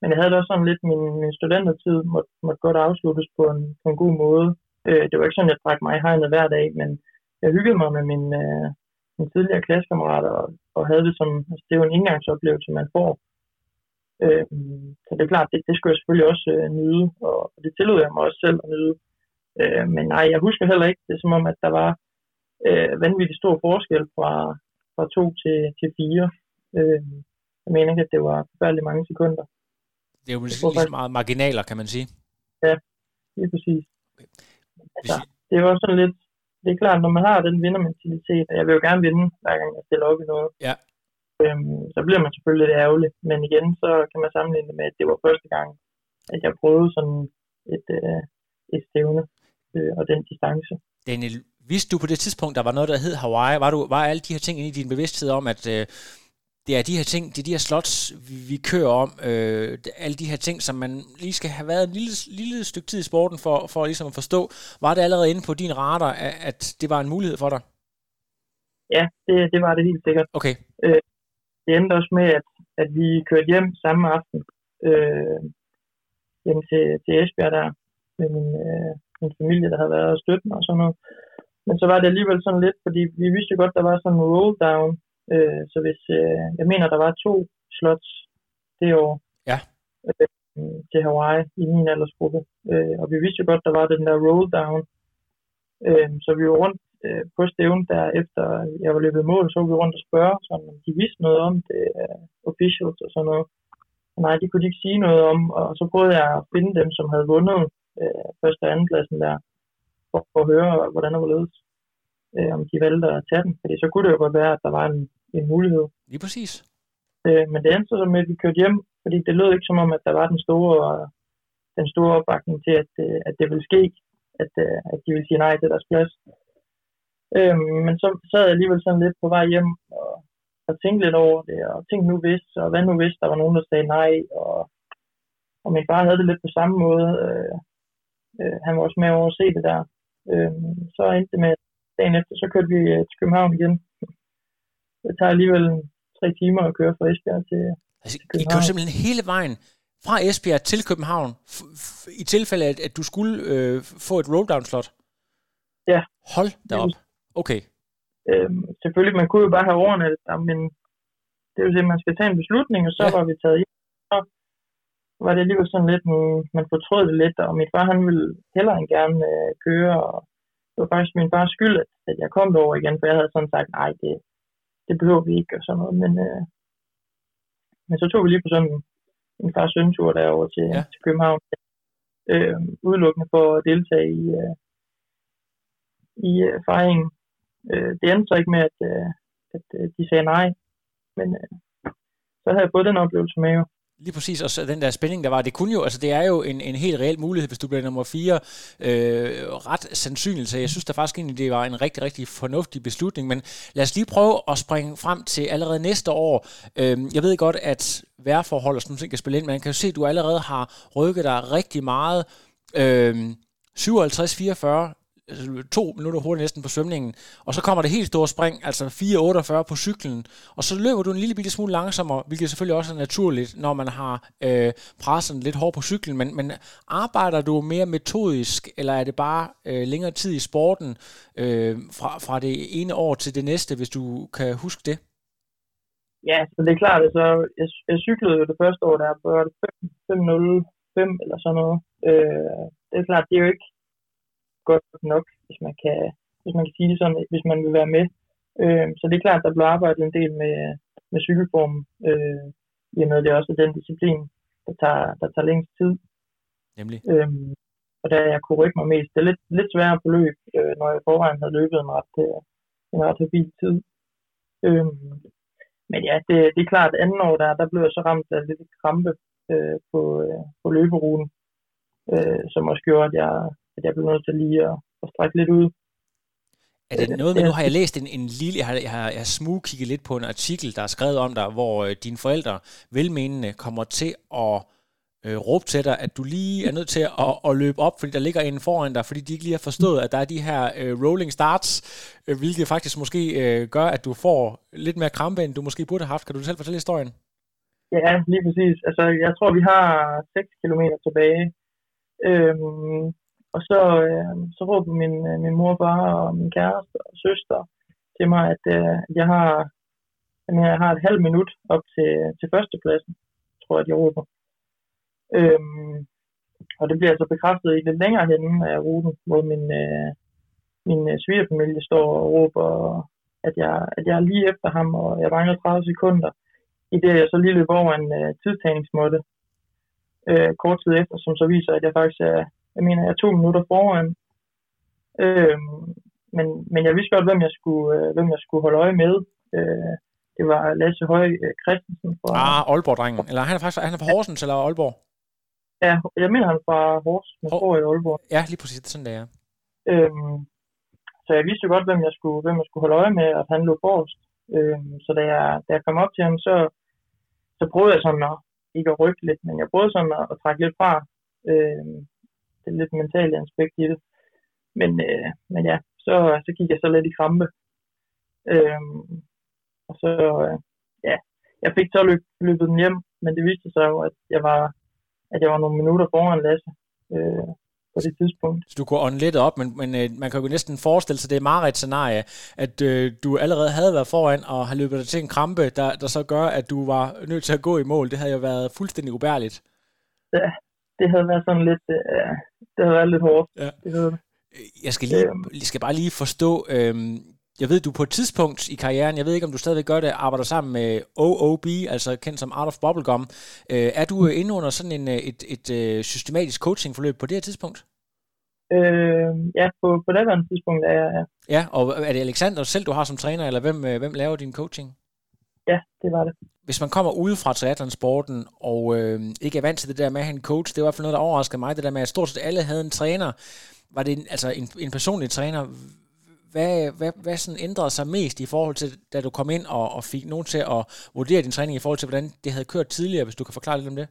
Speaker 3: men jeg havde da også sådan lidt, min, min studentertid måtte, måtte godt afsluttes på en, på en god måde. Øh, det var ikke sådan, at jeg drak mig i hegnet hver dag, men jeg hyggede mig med min, øh, mine tidligere klassekammerater, og, og havde det som, altså, det er jo en indgangsoplevelse, man får. Øh, så det er klart, det, det skulle jeg selvfølgelig også øh, nyde, og, og det tillod jeg mig også selv at nyde. Øh, men nej, jeg husker heller ikke, det er som om, at der var øh, vanvittig stor forskel fra, fra to til, til fire. Øh, jeg mener ikke, at det var forfærdeligt mange sekunder.
Speaker 1: Det er jo
Speaker 3: tror
Speaker 1: lige så
Speaker 3: faktisk-
Speaker 1: meget marginaler, kan man sige.
Speaker 3: Lige præcis. Altså,
Speaker 1: Hvis-
Speaker 3: det var sådan lidt, det er klart, når man har den vindermentalitet, og jeg vil jo gerne vinde, hver gang jeg stiller op i noget,
Speaker 1: Ja.
Speaker 3: øhm, så bliver man selvfølgelig lidt ærgerlig. Men igen, så kan man sammenligne det med, at det var første gang, at jeg prøvede sådan et, øh, et stævne øh, og den distance.
Speaker 1: Daniel, vidste du på det tidspunkt, der var noget, der hed Hawaii? Var, du, var alle de her ting inde i din bevidsthed om, at øh, det er de her ting, det er de her slots, vi, vi kører om, øh, alle de her ting, som man lige skal have været en lille, lille stykke tid i sporten for, for ligesom at forstå. Var det allerede inde på din radar, at, at det var en mulighed for dig?
Speaker 3: Ja, det, det var det helt sikkert.
Speaker 1: Okay,
Speaker 3: det endte også med, at, at vi kørte hjem samme aften øh, hjem til, til Esbjerg der, med min, øh, min familie, der havde været og støtte mig og sådan noget. Men så var det alligevel sådan lidt, fordi vi vidste jo godt, der var sådan en roll down. Øh, så hvis, øh, jeg mener, der var to slots det år
Speaker 1: Ja.
Speaker 3: øh, til Hawaii i min aldersgruppe. Øh, og vi vidste jo godt, der var den der roll down. Øh, så vi var rundt øh, på stævnen der, efter jeg var løbet mål, så var vi rundt og spørge, sådan, om de vidste noget om det, uh, officials og sådan noget. Og nej, det kunne de ikke sige noget om, og så prøvede jeg at finde dem, som havde vundet øh, første og anden pladsen der, for, for at høre, hvordan det var ledes, øh, om de valgte at tage den. Fordi så kunne det jo godt være, at der var en, en mulighed.
Speaker 1: lige præcis.
Speaker 3: Øh, men det endte så med, at vi kørte hjem, fordi det lød ikke som om, at der var den store, den store opbakning til, at, øh, at det ville ske, at, øh, at de ville sige nej til deres plads. Øh, men så sad jeg alligevel sådan lidt på vej hjem og, og tænkte lidt over det, og tænkte nu hvis, og hvad nu hvis, der var nogen, der sagde nej, og, og min far havde det lidt på samme måde. Øh, øh, han var også med over at se det der. Øh, så endte det med, at dagen efter, så kørte vi øh, til København igen. Det tager alligevel tre timer at køre fra Esbjerg til,
Speaker 1: Altså, I
Speaker 3: København.
Speaker 1: kørte simpelthen hele vejen fra Esbjerg til København, i tilfælde, at, at du skulle øh, få et rolldown-slot?
Speaker 3: Ja.
Speaker 1: Hold da op. Okay.
Speaker 3: Øhm, selvfølgelig, man kunne jo bare have overnattet der, men det er jo det, man skal tage en beslutning, og så
Speaker 1: Ja.
Speaker 3: var vi taget hjem. Så var det alligevel sådan lidt, mm, man fortrød det lidt, og min far han ville hellere end gerne øh, køre, og det var faktisk min fars skyld, at, jeg kom derover igen, for jeg havde sådan sagt, nej, det, det behøver vi ikke, og sådan noget, men, øh, men så tog vi lige på sådan en, en far søn tur derover til,
Speaker 1: ja.
Speaker 3: til København. Øh, udelukkende for at deltage i, øh, i øh, fejringen. Øh, det endte så ikke med, at, øh, at øh, de sagde nej. Men øh, så havde jeg fået den oplevelse med jo.
Speaker 1: Lige præcis, og så den der spænding, der var, det kunne jo, altså det er jo en, en helt reel mulighed, hvis du bliver nummer 4, øh, ret sandsynligt, så jeg synes da faktisk egentlig, det var en rigtig, rigtig fornuftig beslutning, men lad os lige prøve at springe frem til allerede næste år. Øh, jeg ved godt, at vejrforhold og sådan noget kan spille ind, men man kan jo se, at du allerede har rykket dig rigtig meget. Øh, 57-44, Altså, to minutter hurtigt næsten på svømningen, og så kommer det helt store spring, altså 4,48 på cyklen, og så løber du en lille bitte smule langsommere, hvilket selvfølgelig også er naturligt, når man har øh, presset lidt hårdt på cyklen, men, men arbejder du mere metodisk, eller er det bare øh, længere tid i sporten øh, fra, fra det ene år til det næste, hvis du kan huske det?
Speaker 3: Ja, så det er klart, altså, jeg, jeg cyklede jo det første år, der var det 5.05 eller sådan noget. Øh, det er klart, det er jo ikke godt nok, hvis man kan, hvis man kan sige det sådan, hvis man vil være med. Øh, så det er klart, der bliver arbejdet en del med, med cykelformen, øh, i og med at det også er den disciplin, der tager, der tager længst tid.
Speaker 1: Nemlig.
Speaker 3: Øhm, og der jeg kunne rykke mig mest. Det er lidt, lidt sværere på løb, øh, når jeg i forvejen havde løbet en ret, øh, en ret habil tid. Øhm, men ja, det, det er klart, at anden år, der, der blev jeg så ramt af lidt krampe øh, på, øh, på løberuten, øh, som også gjorde, at jeg, at jeg blev nødt til lige at, at strække lidt ud.
Speaker 1: Er det noget med, nu har jeg læst en, en lille, jeg har, jeg har, jeg har smugkigget lidt på en artikel, der er skrevet om dig, hvor øh, dine forældre velmenende kommer til at øh, råbe til dig, at du lige er nødt til at, at løbe op, fordi der ligger en foran dig, fordi de ikke lige har forstået, at der er de her øh, rolling starts, øh, hvilket faktisk måske øh, gør, at du får lidt mere krampe, end du måske burde have haft. Kan du selv fortælle historien?
Speaker 3: Ja, lige præcis. Altså, jeg tror, vi har 6 km tilbage. Øhm, og så, øh, så råber min, øh, min mor, bare og min kæreste og søster til mig, at øh, jeg har jamen, jeg har et halvt minut op til, til førstepladsen, tror jeg, de råber. Øhm, og det bliver altså bekræftet i lidt længere henne af ruten, hvor min, øh, min øh, svigerfamilie står og råber, at jeg, at jeg er lige efter ham, og jeg mangler 30 sekunder. I det jeg så lige løber over en øh, tidstagningsmåtte øh, kort tid efter, som så viser, at jeg faktisk er, jeg mener, jeg er to minutter foran. Øhm, men, men jeg vidste godt, hvem jeg skulle, øh, hvem jeg skulle holde øje med. Øh, det var Lasse Høj øh, Christensen fra...
Speaker 1: Ah, Aalborg-drengen. Eller han er faktisk han er fra Horsens eller Aalborg?
Speaker 3: Ja, jeg mener han er fra Hors, men tror i Aalborg.
Speaker 1: Ja, lige præcis. Det er sådan, det er.
Speaker 3: Øhm, så jeg vidste jo godt, hvem jeg skulle, hvem jeg skulle holde øje med, at han lå forrest. Øhm, så da jeg, da jeg kom op til ham, så, så prøvede jeg sådan at, ikke at rykke lidt, men jeg prøvede sådan at, at trække lidt fra. Øhm, det er lidt mentale aspekt i det. Men, øh, men ja, så, så gik jeg så lidt i krampe. Øhm, og så, øh, ja, jeg fik så løb, løbet den hjem, men det viste sig jo, at jeg var, at jeg var nogle minutter foran Lasse øh, på det tidspunkt.
Speaker 1: Så du kunne ånde lidt op, men, men øh, man kan jo næsten forestille sig, det er meget et scenarie, at øh, du allerede havde været foran og har løbet dig til en krampe, der, der så gør, at du var nødt til at gå i mål. Det havde jo været fuldstændig ubærligt.
Speaker 3: Ja, det havde været sådan lidt, øh, det havde været lidt hårdt.
Speaker 1: Ja.
Speaker 3: Det havde, det.
Speaker 1: Jeg skal, lige,
Speaker 3: Øhm.
Speaker 1: jeg skal bare lige forstå, øhm, jeg ved, du på et tidspunkt i karrieren, jeg ved ikke, om du stadigvæk gør det, arbejder sammen med OOB, altså kendt som Art of Bubblegum. Øh, er du øh, inde under sådan en, øh, et, et, et systematisk coachingforløb på det her tidspunkt?
Speaker 3: øh, ja, på, på det tidspunkt er jeg,
Speaker 1: Ja, og er det Alexander selv, du har som træner, eller hvem, øh, hvem laver din coaching?
Speaker 3: ja, det var det.
Speaker 1: Hvis man kommer ude fra triathlonsporten og øh, ikke er vant til det der med at have en coach, det var i hvert fald noget, der overraskede mig, det der med, at stort set alle havde en træner. Var det en, altså en, en personlig træner? Hvad, hvad, hvad sådan ændrede sig mest i forhold til, da du kom ind og, og fik nogen til at vurdere din træning i forhold til, hvordan det havde kørt tidligere, hvis du kan forklare lidt om det?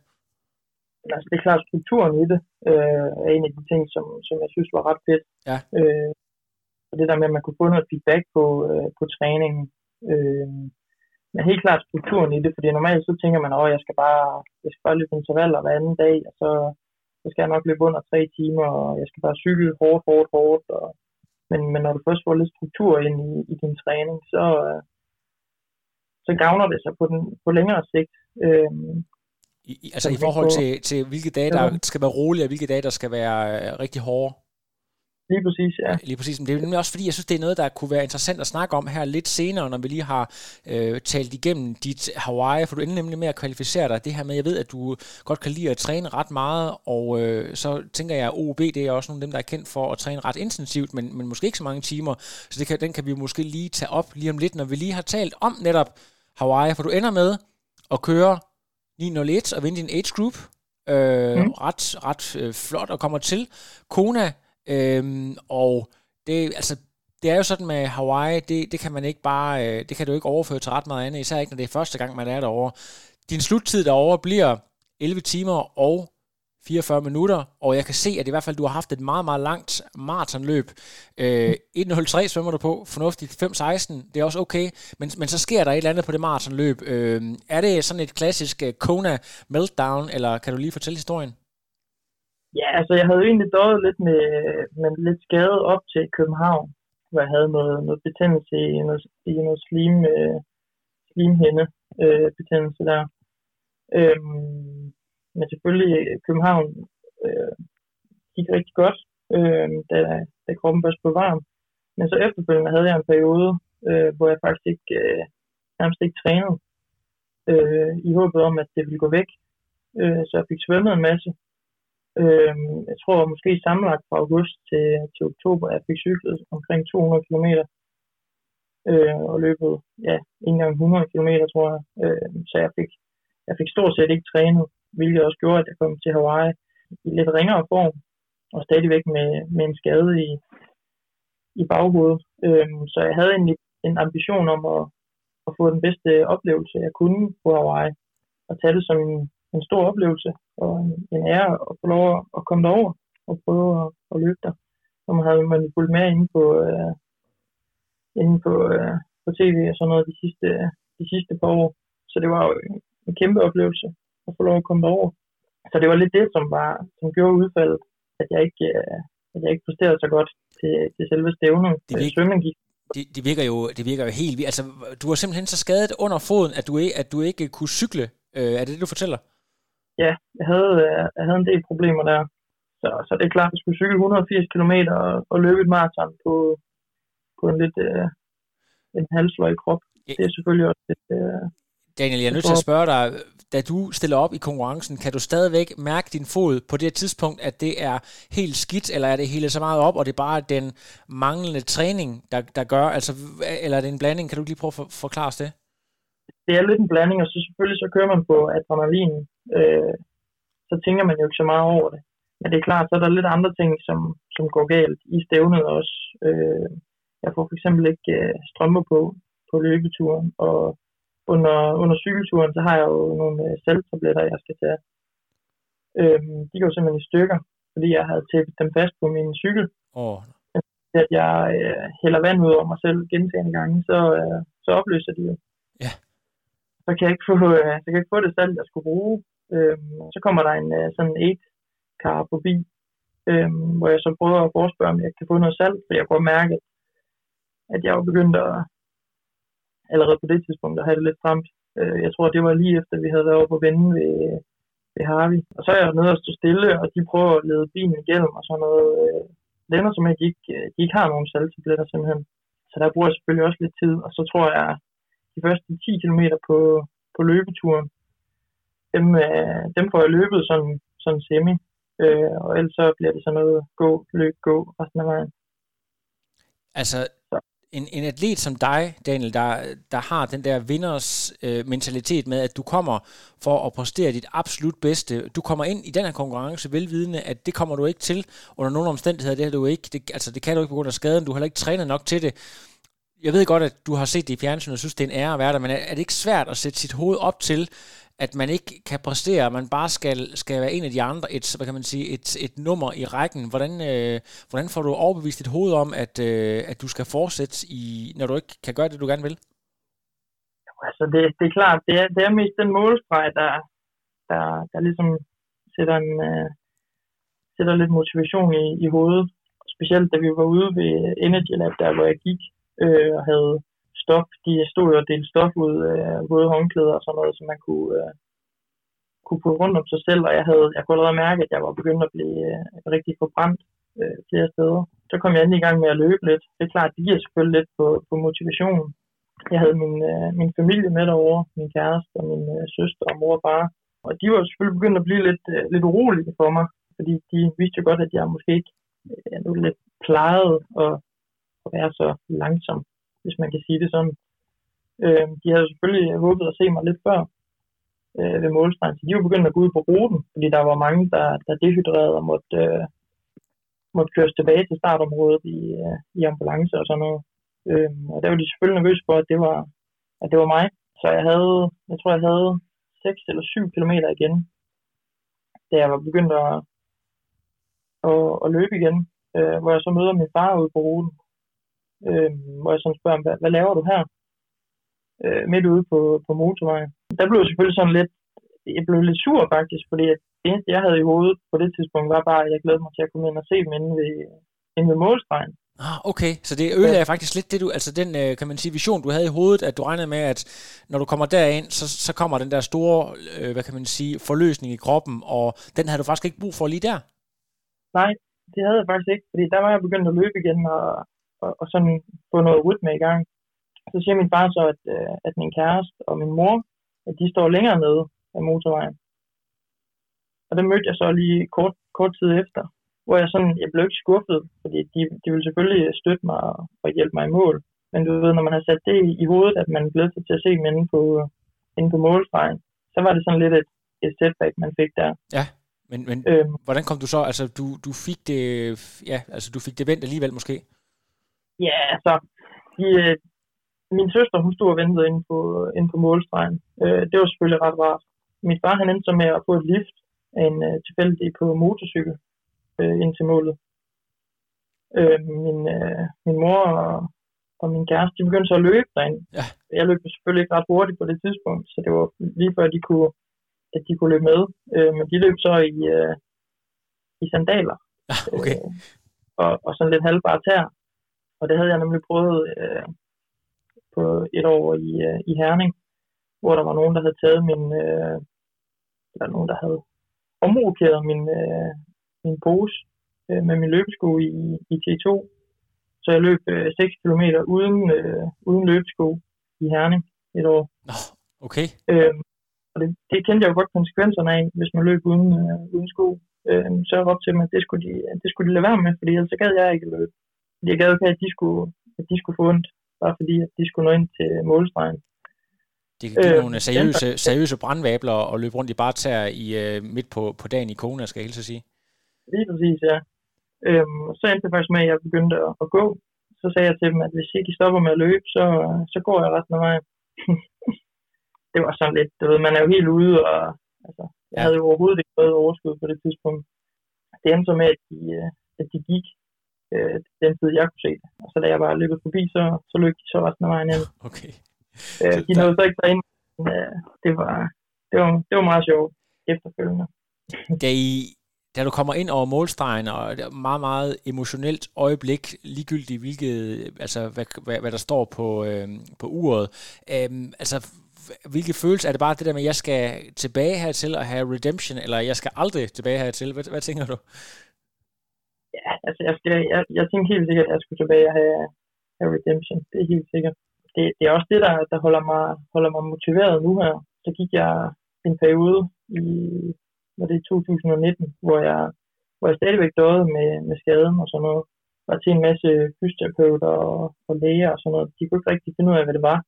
Speaker 3: Altså, det er klart, strukturen i det øh, er en af de ting, som, som jeg synes var ret fedt.
Speaker 1: Ja.
Speaker 3: Øh, og det der med, at man kunne få noget feedback på, øh, på træningen. Øh, men helt klart strukturen i det, fordi normalt så tænker man, at jeg skal bare, jeg skal bare løbe intervaller hver anden dag, og så, så skal jeg nok løbe under tre timer, og jeg skal bare cykle hårdt, hårdt, hårdt. Og, men, men når du først får lidt struktur ind i, i din træning, så, øh, så gavner det sig på, den, på længere sigt. Øh,
Speaker 1: I, altså i forhold til, til, hvilke dage, der skal være rolige, og hvilke dage, der skal være øh, rigtig hårde?
Speaker 3: Lige præcis, ja.
Speaker 1: Lige præcis, men det er nemlig også fordi, jeg synes, det er noget, der kunne være interessant at snakke om her lidt senere, når vi lige har øh, talt igennem dit Hawaii, for du ender nemlig med at kvalificere dig. Det her med, jeg ved, at du godt kan lide at træne ret meget, og øh, så tænker jeg, at OB, det er også nogle af dem, der er kendt for at træne ret intensivt, men, men måske ikke så mange timer, så det kan, den kan vi måske lige tage op lige om lidt, når vi lige har talt om netop Hawaii, for du ender med at køre 901 og vinde din age group, øh, mm. ret, ret øh, flot, og kommer til Kona Øhm, og det, altså, det er jo sådan med Hawaii, det, det kan man ikke bare, øh, det kan du ikke overføre til ret meget andet, især ikke når det er første gang, man er derovre. Din sluttid derovre bliver 11 timer og 44 minutter, og jeg kan se, at i hvert fald du har haft et meget, meget langt maratonløb. Øh, 1.03 svømmer du på, fornuftigt. 5.16, det er også okay, men, men så sker der et eller andet på det maratonløb. Øh, er det sådan et klassisk øh, Kona meltdown, eller kan du lige fortælle historien?
Speaker 3: Ja, altså jeg havde jo egentlig døjet lidt med, med lidt skade op til København, hvor jeg havde noget, noget betændelse i noget, i noget slim, øh, slimhænde øh, betændelse der. Øhm, men selvfølgelig København øh, gik rigtig godt, øh, da, da kroppen først blev varm. Men så efterfølgende havde jeg en periode, øh, hvor jeg faktisk ikke, øh, nærmest ikke trænede, øh, i håbet om, at det ville gå væk. Øh, så jeg fik svømmet en masse, Øh, jeg tror måske sammenlagt fra august til, til oktober, jeg fik cyklet omkring 200 km øh, og løbet ja, en gang 100 km, tror jeg. Øh, så jeg fik, jeg fik stort set ikke trænet, hvilket også gjorde, at jeg kom til Hawaii i lidt ringere form, og stadigvæk med, med en skade i, i baghovedet. Øh, så jeg havde en, en ambition om at, at få den bedste oplevelse, jeg kunne på Hawaii, og tage det som en, en stor oplevelse og en, en ære at få lov at komme derover og prøve at, at løbe der. Så man havde man fulgt med inde på, øh, inde på, øh, på tv og sådan noget de sidste, de sidste par år. Så det var jo en kæmpe oplevelse at få lov at komme derover. Så det var lidt det, som, var, som gjorde udfaldet, at jeg ikke, øh, at jeg ikke præsterede så godt til, til selve stævnen.
Speaker 1: Det, virker, Svømning gik det, det, virker jo, det virker jo helt vildt. Altså, du var simpelthen så skadet under foden, at du, at du ikke kunne cykle. Øh, er det det, du fortæller?
Speaker 3: Ja, jeg havde, øh, jeg havde en del problemer der. Så, så det er klart, at jeg skulle cykle 180 km og, og løbe et maraton på, på en lidt øh, en halvsløj krop. Det er selvfølgelig også lidt... Øh,
Speaker 1: Daniel, jeg er nødt til at spørge dig, da du stiller op i konkurrencen, kan du stadigvæk mærke din fod på det tidspunkt, at det er helt skidt, eller er det hele så meget op, og det er bare den manglende træning, der, der gør, altså, eller er det en blanding? Kan du lige prøve at for, forklare os det?
Speaker 3: Det er lidt en blanding, og så selvfølgelig så kører man på adrenalin, øh, så tænker man jo ikke så meget over det. Men det er klart, så er der lidt andre ting, som, som går galt i stævnet også. Øh, jeg får for eksempel ikke øh, strømper på på løbeturen, og under, under cykelturen, så har jeg jo nogle øh, salgtabletter, jeg skal tage. Øh, de går simpelthen i stykker, fordi jeg havde tæppet dem fast på min cykel.
Speaker 1: Oh.
Speaker 3: At jeg øh, hælder vand ud over mig selv gentagende gange, så, øh, så opløser de jo. Så kan jeg ikke få, øh, så kan jeg ikke få det salt, jeg skulle bruge. Øhm, så kommer der en øh, sådan et kar forbi, øhm, hvor jeg så prøver at forespørge, om jeg kan få noget salt, for jeg kunne mærke, at jeg var begyndt at allerede på det tidspunkt at have det lidt stramt. Øh, jeg tror, det var lige efter, vi havde været oppe på venden ved, ved Harvey. Og så er jeg nede og stå stille, og de prøver at lede bilen igennem og sådan noget. Øh, Lænder som de ikke, øh, de ikke har nogen salttabletter simpelthen. Så der bruger jeg selvfølgelig også lidt tid. Og så tror jeg, de første 10 km på, på løbeturen, dem, øh, dem får jeg løbet sådan, sådan semi, øh, og ellers så bliver det sådan noget gå, løb, gå resten af vejen.
Speaker 1: Altså, en, en atlet som dig, Daniel, der, der har den der vinders øh, mentalitet med, at du kommer for at præstere dit absolut bedste. Du kommer ind i den her konkurrence velvidende, at det kommer du ikke til under nogle omstændigheder. Det, har du ikke, det, altså, det kan du ikke på grund af skaden. Du har heller ikke trænet nok til det jeg ved godt, at du har set det i fjernsynet og synes, det er en ære at være der, men er, er det ikke svært at sætte sit hoved op til, at man ikke kan præstere, man bare skal, skal være en af de andre, et, hvad kan man sige, et, et nummer i rækken. Hvordan, øh, hvordan får du overbevist dit hoved om, at, øh, at du skal fortsætte, i, når du ikke kan gøre det, du gerne vil?
Speaker 3: Altså, det, det er klart, det er, det er mest den målstreg, der, der, der ligesom sætter, en, øh, sætter lidt motivation i, i hovedet. Specielt da vi var ude ved Energy Lab, der hvor jeg gik, øh, og havde stof. De stod jo og delte stof ud, øh, våde håndklæder og sådan noget, som man kunne, øh, kunne få rundt om sig selv, og jeg, havde, jeg kunne allerede mærke, at jeg var begyndt at blive øh, rigtig forbrændt øh, flere steder. så kom jeg endelig i gang med at løbe lidt. Det er klart, det giver selvfølgelig lidt på, på motivationen. Jeg havde min, øh, min familie med derovre, min kæreste og min øh, søster og mor og far. Og de var selvfølgelig begyndt at blive lidt, øh, lidt urolige for mig, fordi de vidste jo godt, at jeg måske ikke øh, nu lidt plejede at, at være så langsom, hvis man kan sige det sådan. Øh, de havde selvfølgelig håbet at se mig lidt før øh, ved målstregen, så de var begyndt at gå ud på ruten, fordi der var mange, der, der dehydrerede og måtte, øh, måtte køres tilbage til startområdet i, øh, i ambulance og sådan noget. Øh, og der var de selvfølgelig nervøse for, at det var, at det var mig. Så jeg havde, jeg tror, jeg havde 6 eller 7 kilometer igen, da jeg var begyndt at, at, at løbe igen, øh, hvor jeg så møder min far ude på ruten, øh, hvor jeg sådan spørger ham, hvad, hvad laver du her? Øh, midt ude på, på motorvejen. Der blev jeg selvfølgelig sådan lidt, jeg blev lidt sur faktisk, fordi det eneste, jeg havde i hovedet på det tidspunkt, var bare, at jeg glædede mig til at komme ind og se dem inde ved, inde ved målstregen.
Speaker 1: Ah, okay, så det ødelagde ja. faktisk lidt det du, altså den, øh, kan man sige, vision, du havde i hovedet, at du regnede med, at når du kommer derind, så, så kommer den der store, øh, hvad kan man sige, forløsning i kroppen, og den havde du faktisk ikke brug for lige der?
Speaker 3: Nej, det havde jeg faktisk ikke, fordi der var jeg begyndt at løbe igen, og, og, og sådan få noget rytme i gang. Så siger min far så, at, øh, at min kæreste og min mor, at de står længere nede af motorvejen. Og det mødte jeg så lige kort, kort tid efter, hvor jeg sådan, jeg blev ikke skuffet, fordi de, de ville selvfølgelig støtte mig og, og hjælpe mig i mål. Men du ved, når man har sat det i, hovedet, at man glæder sig til at se dem inde på, inde på målstregen, så var det sådan lidt et, et setback, man fik der.
Speaker 1: Ja, men, men
Speaker 3: Øhm,
Speaker 1: hvordan kom du så, altså du, du fik det, ja, altså du fik det vendt alligevel måske?
Speaker 3: Ja, altså, de, øh, min søster, hun stod og ventede inde på, inde på målstregen. Øh, det var selvfølgelig ret rart. Min far, han endte så med at få et lift af en øh, tilfældig på motorcykel øh, ind til målet. Øh, min, øh, min mor og, og min kæreste, de begyndte så at løbe derind.
Speaker 1: Ja.
Speaker 3: Jeg løb selvfølgelig ikke ret hurtigt på det tidspunkt, så det var lige før, de kunne, at de kunne løbe med. Øh, men de løb så i, øh, i sandaler
Speaker 1: Ah, okay.
Speaker 3: øh, og, og sådan lidt halvbare tær. Og det havde jeg nemlig prøvet øh, på et år i, øh, i Herning, hvor der var nogen, der havde taget min, øh, eller nogen, der havde omrokeret min, øh, min pose øh, med min løbesko i, i T2. Så jeg løb øh, 6 km uden, øh, uden løbesko i Herning et år.
Speaker 1: Okay.
Speaker 3: Øh, og det, det kendte jeg jo godt konsekvenserne af, hvis man løb uden, øh, uden sko. Øh, så jeg råbte til dem, at det skulle, de, det skulle de lade være med, fordi ellers så gad jeg ikke løbe. Jeg gad ikke, at de skulle, at de skulle få ondt, bare fordi at de skulle nå ind til målstregen.
Speaker 1: Det kan give
Speaker 3: Øh,
Speaker 1: nogle seriøse, seriøse brandvabler og løbe rundt i bare tær i, øh, midt på, på dagen i Kona, skal jeg hilse sige.
Speaker 3: Lige præcis, ja. Øhm, så endte det faktisk med, at jeg begyndte at, at gå. Så sagde jeg til dem, at hvis ikke de stopper med at løbe, så, så går jeg resten af vejen. det var sådan lidt, du ved, man er jo helt ude, og altså, jeg
Speaker 1: Ja.
Speaker 3: havde jo overhovedet ikke noget overskud på det tidspunkt. Det endte så med, at de, øh, at de gik øh, den tid, jeg kunne se det. Og så da jeg var løbet forbi, så, så løb de så resten af vejen ind.
Speaker 1: Okay.
Speaker 3: Øh,
Speaker 1: Så
Speaker 3: de
Speaker 1: der-
Speaker 3: nåede så ikke derind. men, øh, Det var, det, var, det var meget sjovt efterfølgende.
Speaker 1: Da, I, da du kommer ind over målstregen, og det er et meget, meget emotionelt øjeblik, ligegyldigt hvilket, altså hvad, hvad, hvad der står på, øh, på uret, øhm, altså hvilke følelse er det bare det der med, at jeg skal tilbage hertil og have redemption, eller jeg skal aldrig tilbage hertil? Hvad, hvad tænker du?
Speaker 3: Ja, altså jeg, skal, jeg, jeg tænkte helt sikkert, at jeg skulle tilbage og have, have Redemption. Det er helt sikkert. Det, det er også det, der, der holder, mig, holder mig motiveret nu her. Så gik jeg en periode i var det 2019, hvor jeg, hvor jeg stadigvæk døde med, med skaden og sådan noget. Var til en masse fysioterapeuter og, og læger og sådan noget. De kunne ikke rigtig finde ud af, hvad det var.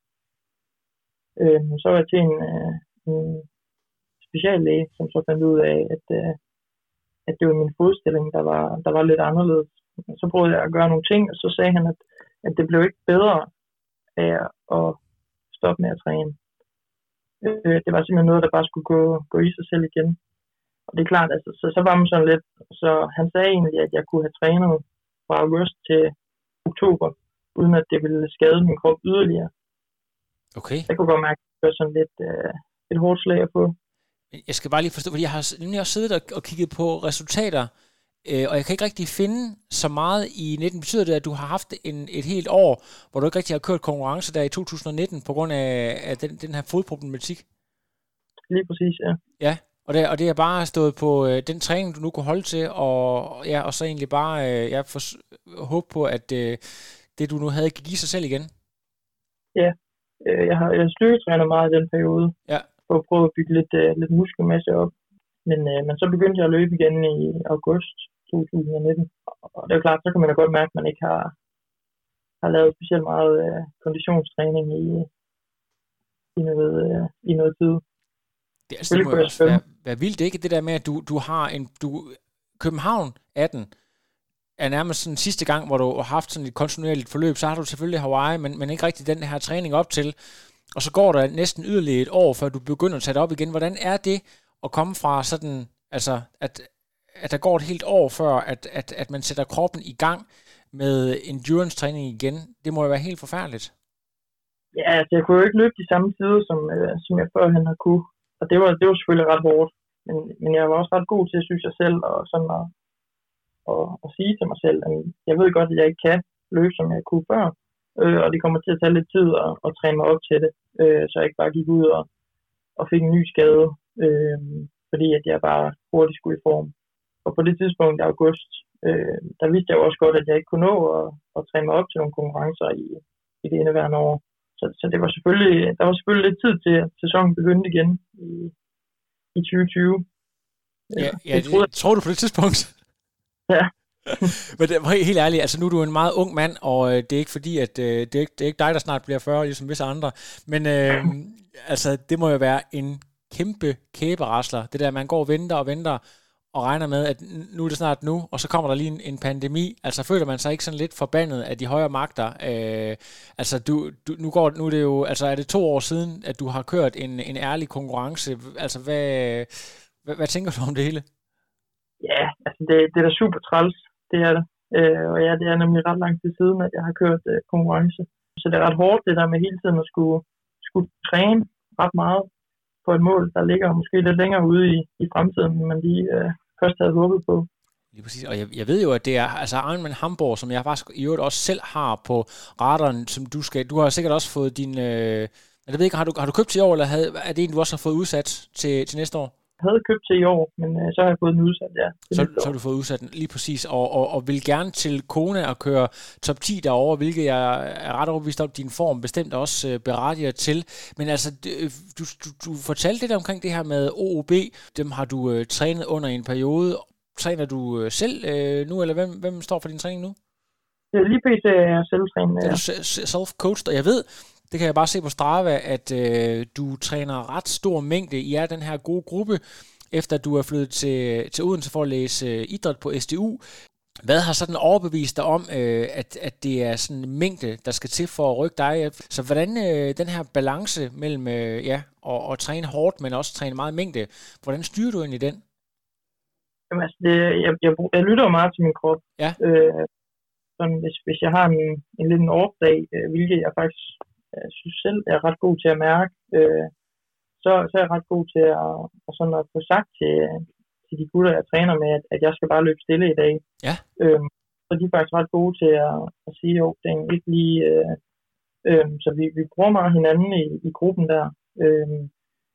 Speaker 3: Øh, så var jeg til en, øh, en speciallæge, som så fandt ud af, at, øh, at det var min fodstilling, der var, der var lidt anderledes. Så prøvede jeg at gøre nogle ting, og så sagde han, at, at det blev ikke bedre af at stoppe med at træne. Øh, det var simpelthen noget, der bare skulle gå, gå i sig selv igen. Og det er klart, altså, så, så var man sådan lidt, så han sagde egentlig, at jeg kunne have trænet fra august til oktober, uden at det ville skade min krop yderligere.
Speaker 1: Okay.
Speaker 3: Jeg kunne godt mærke, at det var sådan lidt øh, et hårdt slag at få.
Speaker 1: Jeg skal bare lige forstå, fordi jeg har nemlig også siddet og, og kigget på resultater, øh, og jeg kan ikke rigtig finde så meget i 19. Betyder det, at du har haft en, et helt år, hvor du ikke rigtig har kørt konkurrence der i 2019 på grund af, af den, den her fodproblematik?
Speaker 3: Lige præcis, ja.
Speaker 1: Ja, Og det, og det er bare stået på øh, den træning, du nu kunne holde til, og, ja, og så egentlig bare øh, ja, for, håbe på, at øh, det, du nu havde, kan give sig selv igen.
Speaker 3: Ja, øh, jeg har jeg styrketrænet meget i den periode,
Speaker 1: Ja.
Speaker 3: For at prøve at bygge lidt, øh, lidt muskelmasse op. Men, øh, men så begyndte jeg at løbe igen i august 2019. Og det er klart, så kan man da godt mærke, at man ikke har, har lavet specielt meget øh, konditionstræning i, i, noget, øh, i noget tid.
Speaker 1: Det, altså, det
Speaker 3: Selvfølgelig
Speaker 1: må også være, være vildt, ikke? Det der med, at du, du har en... Du, København 18 er nærmest sådan sidste gang, hvor du har haft sådan et kontinuerligt forløb, så har du selvfølgelig Hawaii, men, men ikke rigtig den her træning op til. Og så går der næsten yderligere et år, før du begynder at tage det op igen. Hvordan er det at komme fra sådan, altså, at, at der går et helt år før, at, at, at man sætter kroppen i gang med endurance-træning igen? Det må jo være helt forfærdeligt.
Speaker 3: Ja, altså jeg kunne jo ikke løbe de samme tider, som, øh, som jeg førhen har kunne. Og det var, det var selvfølgelig ret hårdt. Men, men jeg var også ret god til, synes jeg selv, og sådan at, at, at sige til mig selv, at jeg ved godt, at jeg ikke kan løbe, som jeg kunne før. Øh, og det kommer til at tage lidt tid at, at træne mig op til det, øh, så jeg ikke bare gik ud og, og fik en ny skade, øh, fordi at jeg bare hurtigt skulle i form. Og på det tidspunkt i august, øh, der vidste jeg jo også godt, at jeg ikke kunne nå at, at træne mig op til nogle konkurrencer i, i det indeværende år. Så, så det var selvfølgelig, der var selvfølgelig lidt tid til, at sæsonen begyndte igen i, i 2020.
Speaker 1: Ja, ja
Speaker 3: det troede
Speaker 1: det, tror du på det tidspunkt?
Speaker 3: Ja.
Speaker 1: Men det helt ærligt, altså nu er du en meget ung mand, og øh, det er ikke fordi, at øh, det, er ikke, det er ikke dig, der snart bliver 40, ligesom visse andre. Men øh, altså, det må jo være en kæmpe kæberasler, det der, man går og venter og venter, og regner med, at nu er det snart nu, og så kommer der lige en, en pandemi. Altså føler man sig ikke sådan lidt forbandet af de højere magter? Øh, altså du, du, nu, går, nu er det jo, altså er det to år siden, at du har kørt en, en ærlig konkurrence. Altså hvad, hvad, hvad tænker du om det hele?
Speaker 3: Ja, altså det, det er da super træls, det er det. Øh, og ja, det er nemlig ret lang tid siden, at jeg har kørt øh, konkurrence. Så det er ret hårdt, det der med hele tiden at skulle, skulle træne ret meget på et mål, der ligger måske lidt længere ude i, i fremtiden, end man lige øh, først havde håbet på.
Speaker 1: Lige præcis. Og jeg, jeg ved jo, at det er altså Ironman Hamburg, som jeg faktisk i øvrigt også selv har på radaren, som du skal... Du har sikkert også fået din... Øh, jeg ved ikke, har du, har du købt til i år, eller havde, er det en, du også har fået udsat til, til næste år?
Speaker 3: Havde købt til i år, men øh, så har jeg fået den udsat, ja.
Speaker 1: Så, så har du fået udsat den, lige præcis, og, og, og vil gerne til Kona og køre top 10 derovre, hvilket jeg er ret overbevist om, din form bestemt også øh, berettiger til. Men altså, d- du, du, du fortalte lidt omkring det her med OOB, dem har du øh, trænet under en periode. Træner du øh, selv øh, nu, eller hvem, hvem står for din træning nu?
Speaker 3: Lige pt. er jeg selvtrænet.
Speaker 1: Er
Speaker 3: Ja.
Speaker 1: du se- se- self-coached? Og jeg ved, det kan jeg bare se på Strava, at øh, du træner ret stor mængde. I er den her gode gruppe, efter du er flyttet til, til Odense for at læse øh, idræt på SDU. Hvad har sådan overbevist dig om, øh, at, at det er sådan en mængde, der skal til for at rykke dig? Så hvordan øh, den her balance mellem øh, ja, at, at træne hårdt, men også træne meget mængde, hvordan styrer du egentlig den?
Speaker 3: Jamen, altså, det, jeg, jeg, jeg lytter meget til min krop.
Speaker 1: Ja.
Speaker 3: Øh, sådan, hvis, hvis jeg har en, en lille off-dag, øh, hvilket jeg faktisk øh, synes selv er ret god til at mærke, øh, så, så er jeg ret god til at, at, sådan at få sagt til, til de gutter, jeg træner med, at, at jeg skal bare løbe stille i dag.
Speaker 1: Ja.
Speaker 3: Øh, så de er faktisk ret gode til at, at sige, at det er ikke lige... Øh, øh, så vi, vi bruger meget hinanden i, i gruppen der. Øh,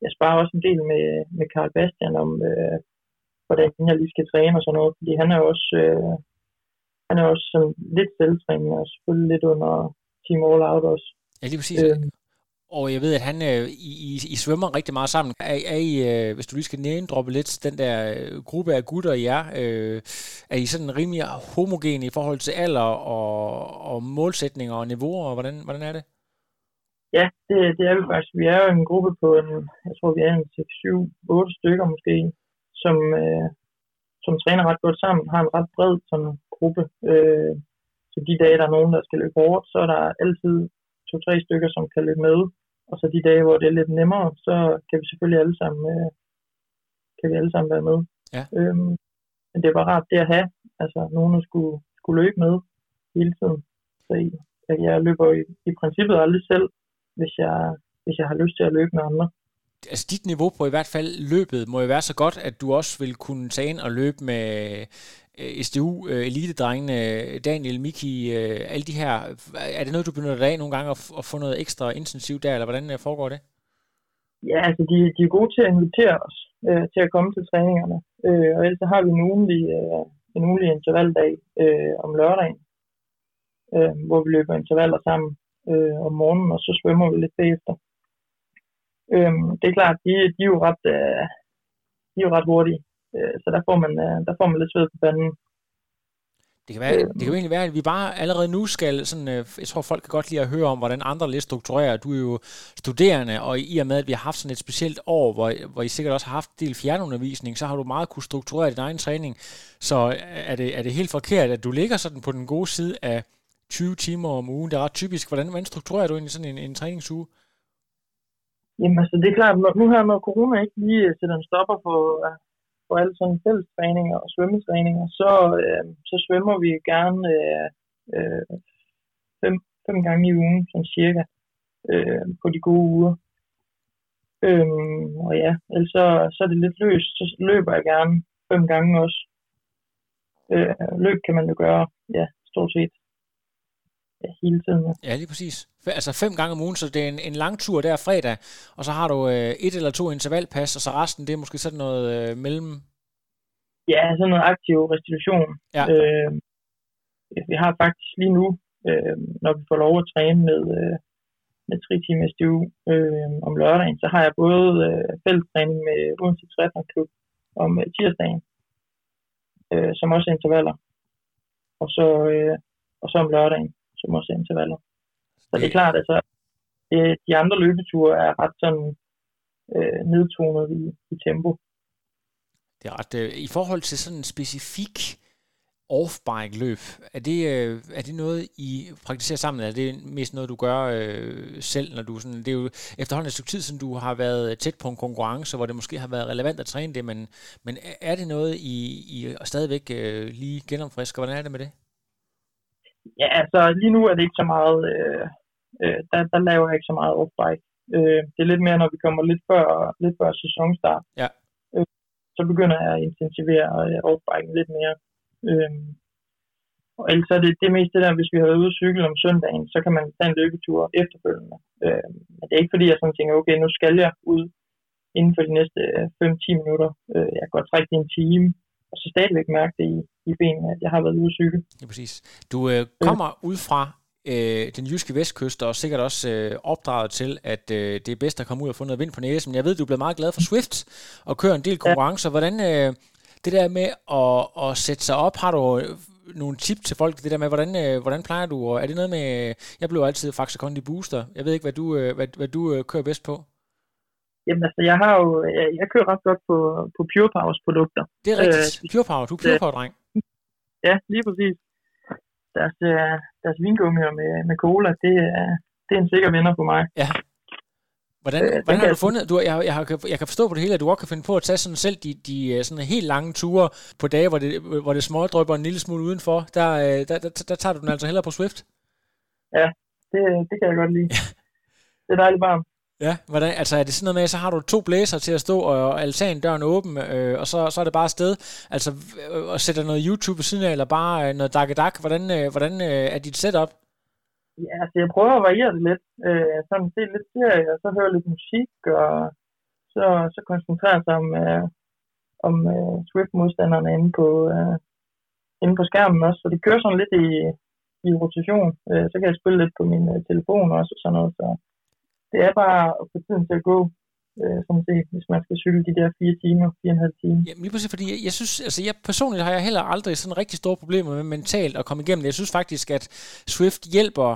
Speaker 3: jeg sparer også en del med, med Carl Bastian om, øh, hvordan jeg lige skal træne og sådan noget, fordi han er også, øh, han er også sådan lidt selvtrænende og selvfølgelig lidt under Team All Out også.
Speaker 1: Ja, lige præcis.
Speaker 3: Øh,
Speaker 1: Og jeg ved, at han, øh, I, I, I svømmer rigtig meget sammen. Er, er I, øh, hvis du lige skal name-droppe lidt, den der øh, gruppe af gutter, I er, øh, er I sådan rimelig homogen i forhold til alder og, og målsætninger og niveauer, og hvordan, hvordan er det?
Speaker 3: ja, det, det er vi faktisk. Vi er jo en gruppe på en, jeg tror vi er en 6, 7, 8 stykker måske, som, øh, som træner ret godt sammen, har en ret bred sådan, gruppe. Øh, så de dage, der er nogen, der skal løbe hårdt, så er der altid to-tre stykker, som kan løbe med. Og så de dage, hvor det er lidt nemmere, så kan vi selvfølgelig alle sammen, øh, kan vi alle sammen være med.
Speaker 1: Ja.
Speaker 3: Øhm, men det var rart det at have, altså nogen, der skulle, skulle løbe med hele tiden. Så jeg, jeg løber i, i princippet aldrig selv, hvis jeg, hvis jeg har lyst til at løbe med andre.
Speaker 1: Altså dit niveau på i hvert fald løbet må jo være så godt, at du også vil kunne tage ind og løbe med Øh, SDU, øh, elitedrengene, øh, Daniel, Miki, alle de her. Er det noget, du benytter dig af nogle gange at, at få noget ekstra intensivt der, eller hvordan foregår det?
Speaker 3: Ja, altså de, de er gode til at invitere os øh, til at komme til træningerne. Øh, og ellers så har vi en ugenlig, øh, en ugenlig intervaldag øh, om lørdagen, øh, hvor vi løber intervaller sammen øh, om morgenen, og så svømmer vi lidt bagefter. Øh, det er klart, de, de er jo ret, øh, de er jo ret hurtige, øh, så der får, man, øh, der får man lidt sved på panden.
Speaker 1: Det kan, være, det kan jo egentlig være, at vi bare allerede nu skal, sådan, øh, jeg tror folk kan godt lide at høre om, hvordan andre lidt strukturerer. Du er jo studerende, og i og med, at vi har haft sådan et specielt år, hvor, hvor I sikkert også har haft del fjernundervisning, så har du meget kunne strukturere din egen træning. Så er det, er det helt forkert, at du ligger sådan på den gode side af 20 timer om ugen? Det er ret typisk. Hvordan, hvordan strukturerer du egentlig sådan en, en træningsuge?
Speaker 3: Jamen altså, det er klart, når, nu her når corona ikke lige sætter en stopper på, på alle sådan fællestræninger og svømmetræninger, så, øh, så svømmer vi gerne øh, øh, fem, fem gange i ugen, sådan cirka, øh, på de gode uger. Øhm, og ja, ellers så, så er det lidt løst, så løber jeg gerne fem gange også. Øh, løb kan man jo gøre, ja, stort set ja, hele tiden. Ja,
Speaker 1: lige præcis. Altså fem gange om ugen, så det er en, en lang tur der fredag, og så har du øh, et eller to intervalpas, og så resten, det er måske sådan noget øh, mellem...
Speaker 3: Ja, sådan noget aktiv restitution.
Speaker 1: Ja.
Speaker 3: Øh, vi har faktisk lige nu, øh, når vi får lov at træne med, øh, med 3 timer SDU øh, om lørdagen, så har jeg både øh, fællestræning med Odense Triathlon Klub om øh, tirsdagen, øh, som også er intervaller. Og så, øh, og så om lørdagen, som også er intervaller. Så det er klart, altså, det, de andre løbeture er ret sådan øh, nedtonet i, i tempo.
Speaker 1: Det er ret... Øh, I forhold til sådan en specifik off-bike løb, er det, øh, er det noget, I praktiserer sammen, er det mest noget, du gør øh, selv, når du sådan... Det er jo efterhånden et stykke tid, siden du har været tæt på en konkurrence, hvor det måske har været relevant at træne det, men, men er det noget, I, I stadigvæk øh, lige genomfrisker? Hvordan er det med det?
Speaker 3: Ja, altså lige nu er det ikke så meget, øh, øh, der, der laver jeg ikke så meget off-bike. Øh, det er lidt mere, når vi kommer lidt før, lidt før sæsonstart.
Speaker 1: Ja.
Speaker 3: Øh, så begynder jeg at intensivere øh, off-biken lidt mere. Øh, og ellers er det, det er mest det der, hvis vi har været ude at cykle om søndagen, så kan man tage en løbetur efterfølgende. Øh, men det er ikke fordi, jeg sådan tænker, okay, nu skal jeg ud inden for de næste 5-10 minutter. Øh, jeg kan godt trække det en time, og så stadigvæk mærke det i, i benene, at jeg har været ude at cykle.
Speaker 1: Ja, præcis. Du øh, kommer ud fra øh, den jyske vestkyst, og sikkert også øh, opdraget til, at øh, det er bedst at komme ud og få noget vind på næsen. Men jeg ved, du er blevet meget glad for Swift og kører en del konkurrencer. Hvordan øh, det der med at, at sætte sig op, har du øh, nogle tip til folk, det der med, hvordan, øh, hvordan plejer du, og er det noget med, jeg blev altid Faxe Kondi Booster. Jeg ved ikke, hvad du, øh, hvad, hvad du øh, kører bedst på.
Speaker 3: Jamen altså, jeg har jo, jeg, jeg kører ret godt på, på Pure Powers produkter.
Speaker 1: Det er rigtigt. Øh, Pure Power. Du er Pure Power-dreng.
Speaker 3: Ja, lige præcis. Deres, øh, deres vingummier med, med cola, det er, det er en sikker vinder for mig.
Speaker 1: Ja. Hvordan, øh, hvordan har du fundet, du, jeg, jeg, jeg kan forstå på det hele, at du også kan finde på at tage sådan selv de, de sådan helt lange ture på dage, hvor det, hvor det smådrøber en lille smule udenfor. Der, der, der, der tager du den altså hellere på Swift.
Speaker 3: Ja, det, det kan jeg godt lide. det er dejligt varmt.
Speaker 1: Ja, hvordan, altså er det sådan noget med, så har du to blæser til at stå, og altandøren åben, øh, og så, så er det bare sted. Altså, øh, og sætter noget YouTube ved siden af, eller bare øh, noget dak dak. Hvordan, øh, hvordan øh, er dit setup?
Speaker 3: Ja, altså jeg prøver at variere det lidt. Øh, sådan se lidt serie, og så høre lidt musik, og så, så koncentrere sig om, øh, om øh, Swift-modstanderne inde på, øh, inde på skærmen også. Så det kører sådan lidt i, i rotation. Øh, så kan jeg spille lidt på min øh, telefon også, og sådan noget. Så det er bare at få tiden til at gå, øh, som det, hvis man skal cykle de der fire timer, fire og en halv time.
Speaker 1: Jamen lige præcis, fordi jeg, jeg synes, altså jeg personligt har jeg heller aldrig sådan rigtig store problemer med mentalt at komme igennem det. Jeg synes faktisk, at Swift hjælper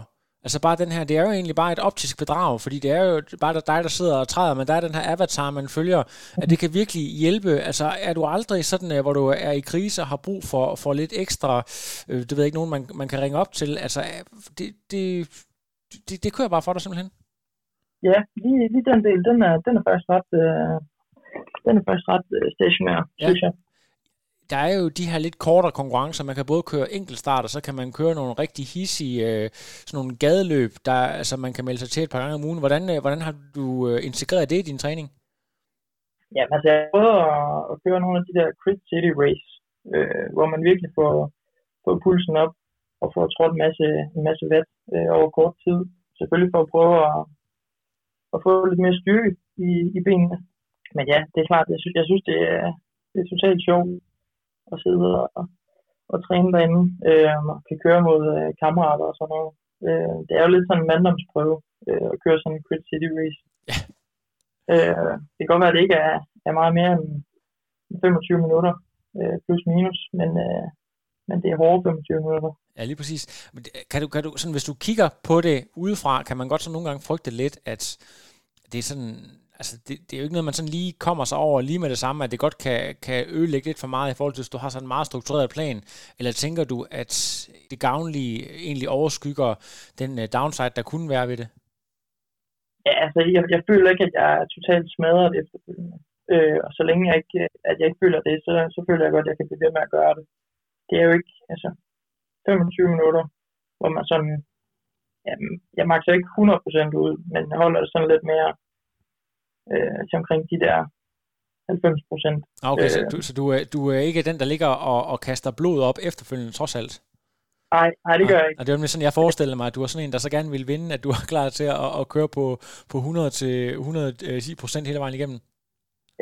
Speaker 1: Altså bare den her, det er jo egentlig bare et optisk bedrag, fordi det er jo bare dig, der sidder og træder, men der er den her avatar, man følger, at det kan virkelig hjælpe. Altså er du aldrig sådan, øh, hvor du er i krise og har brug for, for lidt ekstra, øh, det ved jeg ikke, nogen man, man kan ringe op til, altså øh, det, det, det, det kører bare for dig simpelthen?
Speaker 3: Ja, lige, lige den del, den er, den er faktisk ret, øh, den er faktisk ret øh, stationær, ja. synes jeg.
Speaker 1: Der er jo de her lidt kortere konkurrencer. Man kan både køre enkeltstart, og så kan man køre nogle rigtig hissige øh, sådan nogle gadeløb, der altså, man kan melde sig til et par gange om ugen. Hvordan, øh, hvordan har du øh, integreret det i din træning?
Speaker 3: Ja, altså jeg prøver at, at køre nogle af de der Crit City Race, øh, hvor man virkelig får, får pulsen op og får trådt en masse, en masse vat øh, over kort tid. Selvfølgelig for at prøve at, at få lidt mere styrke i, i benene. Men ja, det er klart, jeg synes, jeg synes det, er, det er totalt sjovt at sidde og, og træne derinde, øh, og kan køre mod øh, kammerater og sådan noget. Øh, det er jo lidt sådan en manddomsprøve øh, at køre sådan en Crit City Race.
Speaker 1: Ja.
Speaker 3: Øh, det kan godt være, at det ikke er, er meget mere end 25 minutter, øh, plus minus, men, øh, men det er hårde 25 minutter.
Speaker 1: Ja, lige præcis. Men kan du, kan du, sådan, hvis du kigger på det udefra, kan man godt så nogle gange frygte lidt, at det er sådan, altså det, det er jo ikke noget, man sådan lige kommer sig over lige med det samme, at det godt kan, kan ødelægge lidt for meget i forhold til, hvis du har sådan en meget struktureret plan, eller tænker du, at det gavnlige egentlig overskygger den uh, downside, der kunne være ved det?
Speaker 3: Ja, altså, jeg, jeg føler ikke, at jeg er totalt smadret efterfølgende. Øh, og så længe jeg ikke, at jeg ikke føler det, så, så føler jeg godt, at jeg kan blive ved med at gøre det. Det er jo ikke, altså, 25 minutter, hvor man sådan, jamen, jeg makser ikke 100% ud, men jeg holder det sådan lidt mere øh, til omkring de der 90%.
Speaker 1: Ah, Okay, øh, så,
Speaker 3: Øh.
Speaker 1: du, så du, er, du er ikke den, der ligger og, og kaster blod op efterfølgende, trods alt?
Speaker 3: Nej, nej, det gør jeg ikke.
Speaker 1: Og det var nemlig sådan, jeg forestillede mig, at du var sådan en, der så gerne ville vinde, at du er klar til at, at køre på, på 100 til 110 procent hele vejen igennem.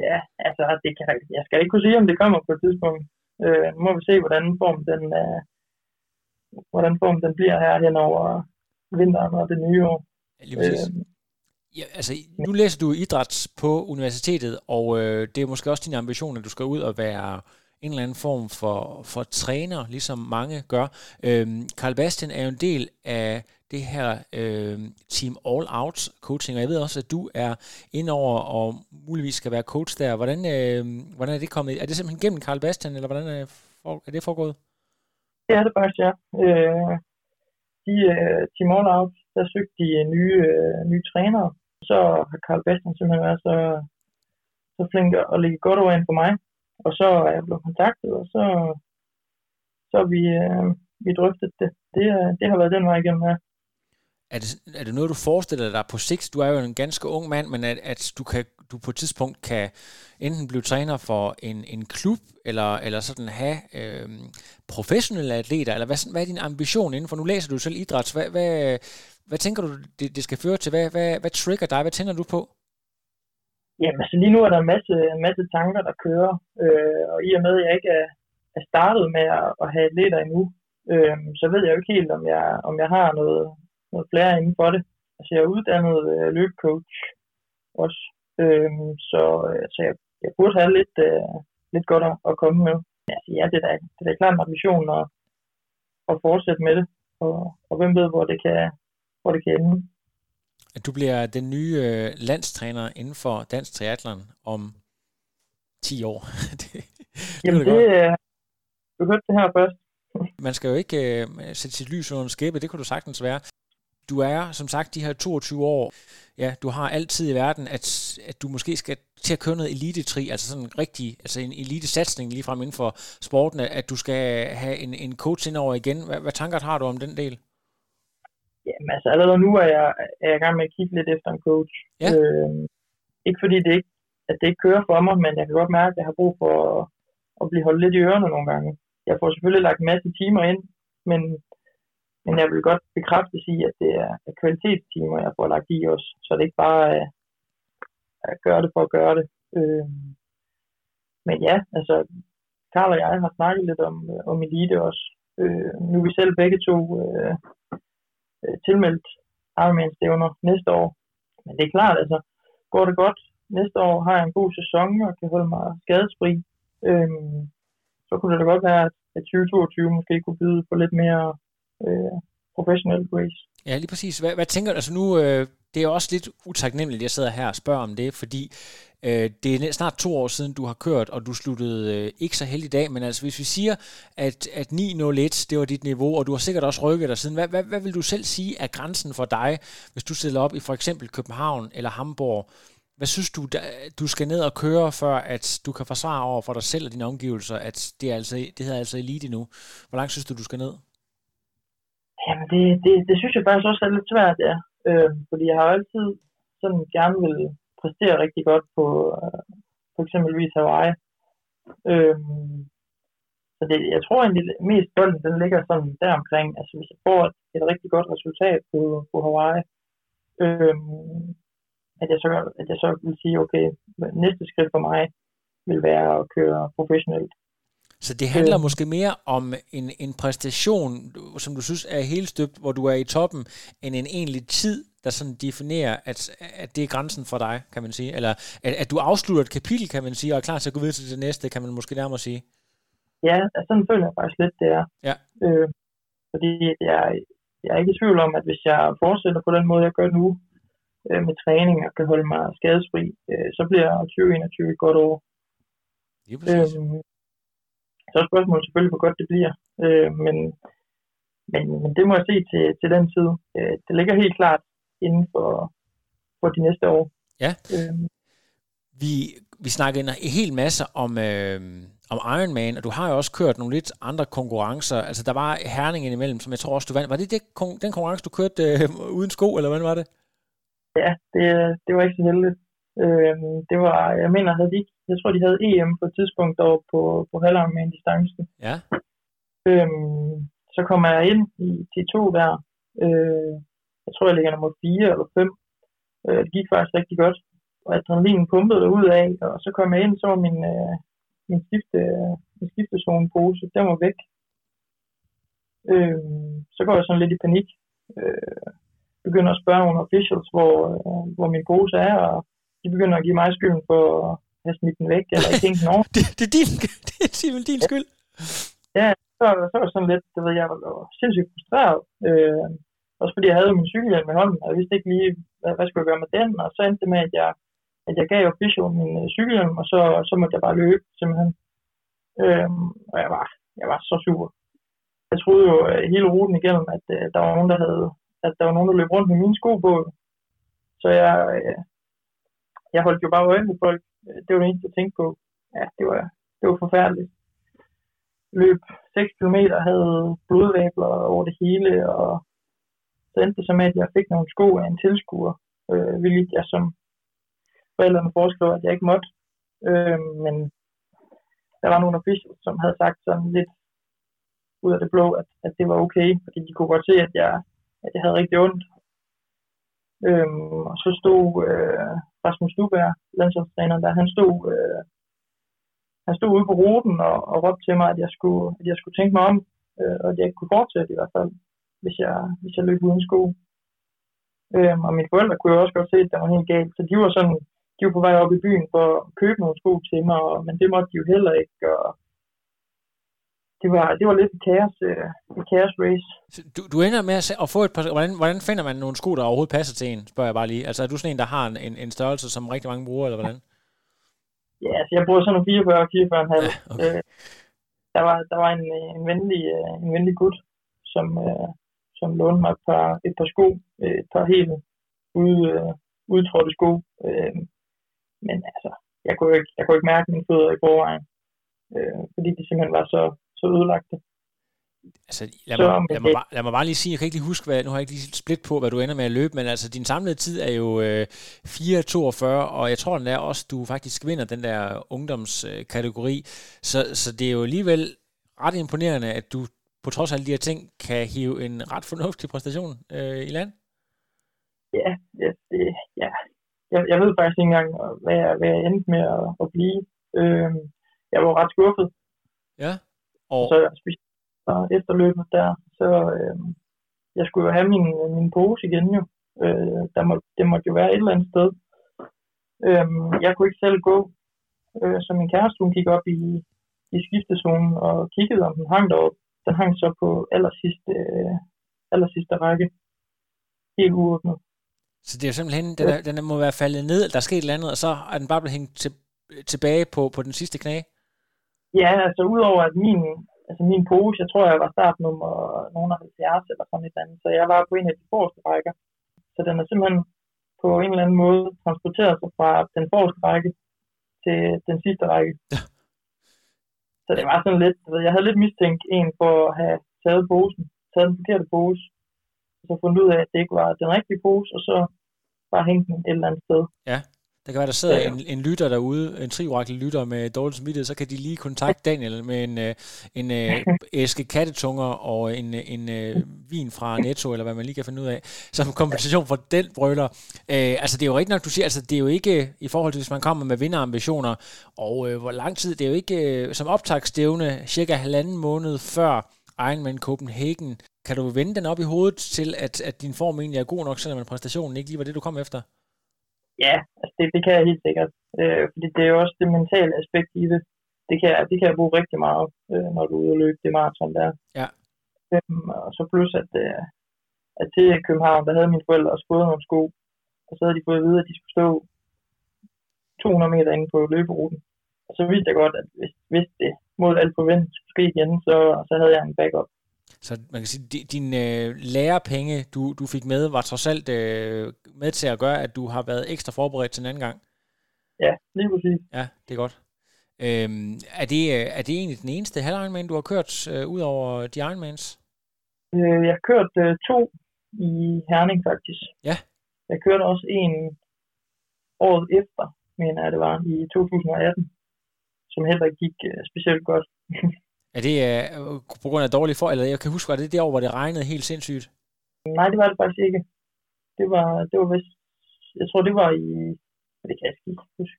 Speaker 3: Ja, altså, det kan, jeg skal ikke kunne sige, om det kommer på et tidspunkt. Øh, nu må vi se, hvordan form den, øh, hvordan form den bliver her hen over vinteren og det nye år.
Speaker 1: Lige præcis.
Speaker 3: Øh,
Speaker 1: Ja, altså, nu læser du idræt på universitetet, og øh, det er måske også din ambition, at du skal ud og være en eller anden form for, for træner, ligesom mange gør. Øhm, Carl Bastian er jo en del af det her øh, Team All Out coaching, og jeg ved også, at du er indover og muligvis skal være coach der. Hvordan, øh, hvordan er det kommet? Er det simpelthen gennem Carl Bastian, eller hvordan er, for, er det foregået?
Speaker 3: det er det faktisk, ja. Øh, de, øh, Team All Out, der søgte de øh, nye, øh, nye trænere. Så har Carl Bastian simpelthen været så, så flink at lægge godt over ind for mig. Og så er jeg blevet kontaktet, og så, så har vi, øh, vi drøftet det. Det, det har været den vej igennem her.
Speaker 1: Er det, er det noget, du forestiller dig på sigt? Du er jo en ganske ung mand, men at, at du, kan, du på et tidspunkt kan enten blive træner for en, en klub, eller, eller sådan have øh, professionelle atleter, eller hvad, sådan- hvad er din ambition inden for? Nu læser du selv idræt. Hvad, hvad, hvad tænker du, det, det skal føre til? Hvad, hvad, hvad trigger dig? Hvad tænder du på?
Speaker 3: Jamen, så lige nu er der en masse, en masse tanker, der kører, øh, og i og med, at jeg ikke er, er startet med at, at have atleter endnu, øh, så ved jeg jo ikke helt, om jeg, om jeg har noget, noget flere inden for det. Altså, jeg er uddannet øh, løbcoach også, øh, så, øh, så jeg, jeg burde have lidt, øh, lidt godt at, at komme med. Altså, ja, det er da, det er da klart en ambition at, at fortsætte med det, og, og hvem ved, hvor det kan, hvor det kan ende.
Speaker 1: At du bliver den nye øh, landstræner inden for dansk triathlon om 10 år. det, det
Speaker 3: Jamen, det,
Speaker 1: godt.
Speaker 3: øh, du hørte det her først.
Speaker 1: Man skal jo ikke øh, sætte sit lys under en skæbe, det kunne du sagtens være. Du er, som sagt, de her 22 år, ja, du har altid i verden, at, at du måske skal til at køre noget elitetri, altså sådan en rigtig, altså en elitesatsning lige frem inden for sporten, at du skal have en, en coach indover igen. Hvad, hvad tanker har du om den del?
Speaker 3: Jamen altså allerede nu er jeg, er jeg i gang med at kigge lidt efter en coach.
Speaker 1: Ja.
Speaker 3: Øh, ikke fordi det ikke, at det ikke kører for mig, men jeg kan godt mærke, at jeg har brug for at, at blive holdt lidt i ørerne nogle gange. Jeg får selvfølgelig lagt en masse timer ind, men, men jeg vil godt bekræfte sige, at det er er kvalitetstimer, jeg får lagt i os, så det ikke bare er at gøre det for at gøre det. Øh, men ja, altså Karl og jeg har snakket lidt om, øh, om elite også. Øh, nu er vi selv begge to øh, tilmeldt Ironman-stævner næste år. Men det er klart, altså, går det godt næste år, har jeg en god sæson og kan holde mig skadesfri, øhm, så kunne det da godt være, at 2022 måske kunne byde på lidt mere øh, professionel race.
Speaker 1: Ja, lige præcis. Hvad, hvad tænker du? Altså nu, øh, det er også lidt utaknemmeligt, at jeg sidder her og spørger om det, fordi øh, det er snart to år siden, du har kørt, og du sluttede øh, ikke så heldig dag, men altså hvis vi siger, at, at 9.01, det var dit niveau, og du har sikkert også rykket dig siden, hvad, hvad, hvad vil du selv sige er grænsen for dig, hvis du stiller op i for eksempel København eller Hamburg? Hvad synes du, der, du skal ned og køre, før at du kan forsvare over for dig selv og dine omgivelser, at det, er altså, det hedder altså elite nu? Hvor langt synes du, du skal ned?
Speaker 3: Jamen, det, det, det synes jeg faktisk også er lidt svært, ja. Øh, fordi jeg har altid sådan gerne vil præstere rigtig godt på øh, for eksempelvis Hawaii. Øh, så det, jeg tror egentlig mest bolden, den ligger sådan der omkring. Altså hvis jeg får et, et rigtig godt resultat på, på Hawaii, øh, at jeg så, at jeg så vil sige, okay, næste skridt for mig vil være at køre professionelt.
Speaker 1: Så det handler
Speaker 3: Øh.
Speaker 1: måske mere om en, en præstation, som du synes er helt støbt, hvor du er i toppen, end en egentlig tid, der sådan definerer, at, at det er grænsen for dig, kan man sige. Eller at, at du afslutter et kapitel, kan man sige, og er klar til at gå videre til det næste, kan man måske nærmere sige.
Speaker 3: Ja, altså, sådan føler jeg faktisk lidt, det er.
Speaker 1: Ja.
Speaker 3: Øh, fordi jeg, jeg er ikke i tvivl om, at hvis jeg fortsætter på den måde, jeg gør nu, øh, med træning og kan holde mig skadesfri, øh, så bliver 2021 et godt år.
Speaker 1: Lige præcis.
Speaker 3: Øhm, så er spørgsmålet selvfølgelig, hvor godt det bliver. Øh, men, men, men det må jeg se til, til den tid. Øh, det ligger helt klart inden for, for de næste år.
Speaker 1: Ja.
Speaker 3: Øhm,
Speaker 1: Vi, vi snakkede en hel masse om, øh, om Ironman, og du har jo også kørt nogle lidt andre konkurrencer. Altså, der var Herning imellem, som jeg tror også, du vandt. Var det, det den konkurrence, du kørte øh, uden sko, eller hvad var det?
Speaker 3: ja, det, det var ikke så heldigt. Øhm, det var, jeg mener, havde de jeg tror, de havde EM på et tidspunkt deroppe på, på halvarmen distancen.
Speaker 1: Ja.
Speaker 3: Øhm, så kommer jeg ind i T2 der. Øh, jeg tror, jeg ligger nummer 4 eller 5. Øh, det gik faktisk rigtig godt. Og adrenalinen pumpede ud af, og så kom jeg ind, så min, øh, min, skifte, min skiftezone-pose, den var væk. Øh, så går jeg sådan lidt i panik. Øh, begynder at spørge nogle officials, hvor, øh, hvor min pose er, og de begynder at give mig skylden for at have smidt den væk, eller ikke den over.
Speaker 1: Det, det er din, det er simpelthen din skyld.
Speaker 3: så, så var det sådan lidt, det ved jeg, var sindssygt frustreret. Øh, også fordi jeg havde min cykelhjelm i hånden, og jeg vidste ikke lige, hvad, hvad skulle jeg gøre med den, og så endte det med, at jeg, at jeg gav official min øh, cykelhjelm, og så, så måtte jeg bare løbe, simpelthen. Øh, og jeg var, jeg var så sur. Jeg troede jo øh, hele ruten igennem, at øh, der var nogen, der havde, at der var nogen, der løb rundt med mine sko på. Så jeg, øh, jeg holdt jo bare øje med folk. Det var det eneste, jeg tænkte på. Ja, det var, det var forfærdeligt løb 6 km, havde blodvæbler over det hele, og så endte det som, at jeg fik nogle sko af en tilskuer, øh, hvilket jeg som forældrene foreslog, at jeg ikke måtte. Øh, men der var nogle officials, som havde sagt sådan lidt ud af det blå, at, at det var okay, fordi de kunne godt se, at jeg, at jeg havde rigtig ondt. Øhm, og så stod øh, Rasmus Duberg, landsholdstræneren der, han stod, øh, han stod ude på ruten og, og råbte til mig, at jeg skulle, at jeg skulle tænke mig om, øh, og at jeg ikke kunne fortsætte i hvert fald, hvis jeg, hvis jeg løb uden sko. Øh, og mine forældre kunne jo også godt se, at det var helt galt, så de var sådan, de var på vej op i byen for at købe nogle sko til mig, og, men det måtte de jo heller ikke, og det var, det var lidt en kaos, øh, en kaos race.
Speaker 1: Så Du, du ender med at, se- at få et par... Hvordan, hvordan finder man nogle sko, der overhovedet passer til en, spørger jeg bare lige. Altså er du sådan en, der har en, en, en størrelse, som rigtig mange bruger, eller hvordan?
Speaker 3: Ja, altså jeg bruger sådan nogle 44 og 44
Speaker 1: Ja, okay.
Speaker 3: øh, der var, der var en, øh, en, venlig, øh, en venlig gut, som, øh, som lånte mig et par, et par sko, øh, et par helt ude, øh, udtrådte sko. Øh, men altså, jeg kunne, ikke, jeg kunne ikke mærke mine fødder i forvejen, øh, fordi de simpelthen var så, så ødelagte.
Speaker 1: Altså, lad
Speaker 3: Så,
Speaker 1: mig,
Speaker 3: men
Speaker 1: lad, mig
Speaker 3: det-
Speaker 1: bare, lad mig bare lige sige, jeg kan ikke lige huske, hvad, nu har jeg ikke lige split på, hvad du ender med at løbe, men altså din samlede tid er jo øh, 4.42, og jeg tror den er også, du faktisk vinder den der ungdomskategori, så, så det er jo alligevel ret imponerende, at du på trods af alle de her ting, kan hive en ret fornuftig præstation øh, i land.
Speaker 3: Ja, ja, det, ja. Jeg, jeg ved faktisk ikke engang, hvad jeg, hvad jeg endte med at, at blive. Øh, jeg var ret skuffet,
Speaker 1: Ja. Og,
Speaker 3: så specielt efter løbet der, så øh, jeg skulle jo have min, min pose igen jo. Øh, der må, det måtte jo være et eller andet sted. Øh, jeg kunne ikke selv gå, øh, så min kæreste hun gik op i, i skiftezonen og kiggede, om den hang deroppe. Den hang så på aller sidste, øh, aller sidste række. Helt uåbnet.
Speaker 1: så det er jo simpelthen, den, er, den må være faldet ned, eller der er sket et eller andet, og så er den bare blevet hængt til, tilbage på, på den sidste knæ.
Speaker 3: Ja, altså udover at min, altså min pose, jeg tror, jeg var startnummer nogen af 70 eller sådan et andet, så jeg var på en af de forreste rækker. Så den er simpelthen på en eller anden måde transporteret sig fra den forreste række til den sidste række.
Speaker 1: Ja.
Speaker 3: Så det var sådan lidt, jeg havde lidt mistænkt en for at have taget posen, taget den forkerte pose, og så fundet ud af, at det ikke var den rigtige pose, og så bare hængt den et eller andet sted.
Speaker 1: Ja. Der kan være, der sidder
Speaker 3: Ja, ja.
Speaker 1: en, en lytter derude, en triorakel lytter med dårlig smittighed, så kan de lige kontakte Daniel med en, øh, en øh, æske kattetunger og en, øh, en øh, vin fra Netto, eller hvad man lige kan finde ud af, som kompensation for den brøler. Øh, altså, det er jo rigtigt nok, du siger, altså, det er jo ikke i forhold til, hvis man kommer med vinderambitioner, og øh, hvor lang tid, det er jo ikke øh, som optagsstævne, cirka halvanden måned før Ironman Copenhagen. Kan du vende den op i hovedet til, at, at din form egentlig er god nok, selvom præstationen ikke lige var det, du kom efter?
Speaker 3: Ja, altså det, det kan jeg helt sikkert. Øh, fordi det er jo også det mentale aspekt i det. Det kan, det kan jeg bruge rigtig meget, øh, når du er ude og løbe det maraton der.
Speaker 1: Ja.
Speaker 3: Øhm, og så plus, at, øh, at til København, der havde mine forældre også fået nogle sko, og så havde de fået at vide, at de skulle stå 200 meter inde på løberuten. Og så vidste jeg godt, at hvis, hvis det mod alt forventet skulle ske igen, så, så havde jeg en backup.
Speaker 1: Så man kan sige, at dine øh, lærepenge, du, du fik med, var trods alt øh, med til at gøre, at du har været ekstra forberedt til en anden gang.
Speaker 3: Ja, lige præcis.
Speaker 1: Ja, det er godt. Øhm, er, det, øh, er det egentlig den eneste halv du har kørt øh, ud over de Ironmans?
Speaker 3: Øh, jeg har kørt øh, to i Herning faktisk.
Speaker 1: Ja.
Speaker 3: Jeg kørte også en året efter, mener jeg det var, i 2018, som heller ikke gik øh, specielt godt.
Speaker 1: Er det øh, på grund af dårlige for, eller jeg kan huske, var det det år, hvor det regnede helt sindssygt?
Speaker 3: Nej, det var det faktisk ikke. Det var, det var vist, jeg tror det var i, det kan jeg ikke huske.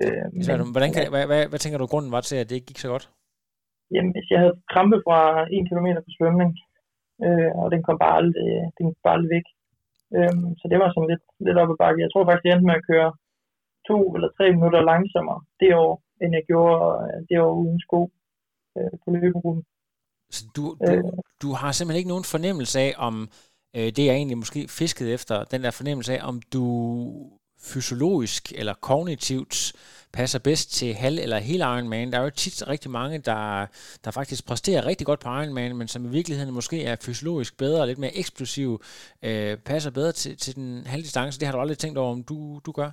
Speaker 3: Øh,
Speaker 1: Så, men, hvordan kan, hvad, hvad, hvad tænker du, grunden var til, at det ikke gik så godt?
Speaker 3: Jamen, hvis jeg havde krampe fra 1 km på svømning, øh, og den kom bare aldrig, den kom bare aldrig væk. Øh, så det var sådan lidt, lidt op ad bakke. Jeg tror faktisk, jeg endte med at køre to eller tre minutter langsommere det år, end jeg gjorde øh, det år uden sko øh, på løberuten.
Speaker 1: Så du, du, du har simpelthen ikke nogen fornemmelse af, om øh, det er egentlig måske fisket efter, den der fornemmelse af, om du fysiologisk eller kognitivt passer bedst til halv eller hele Ironman. Der er jo tit rigtig mange, der, der faktisk præsterer rigtig godt på Ironman, men som i virkeligheden måske er fysiologisk bedre og lidt mere eksplosiv, øh, passer bedre til, til den halve distance. Det har du aldrig tænkt over, om du, du gør?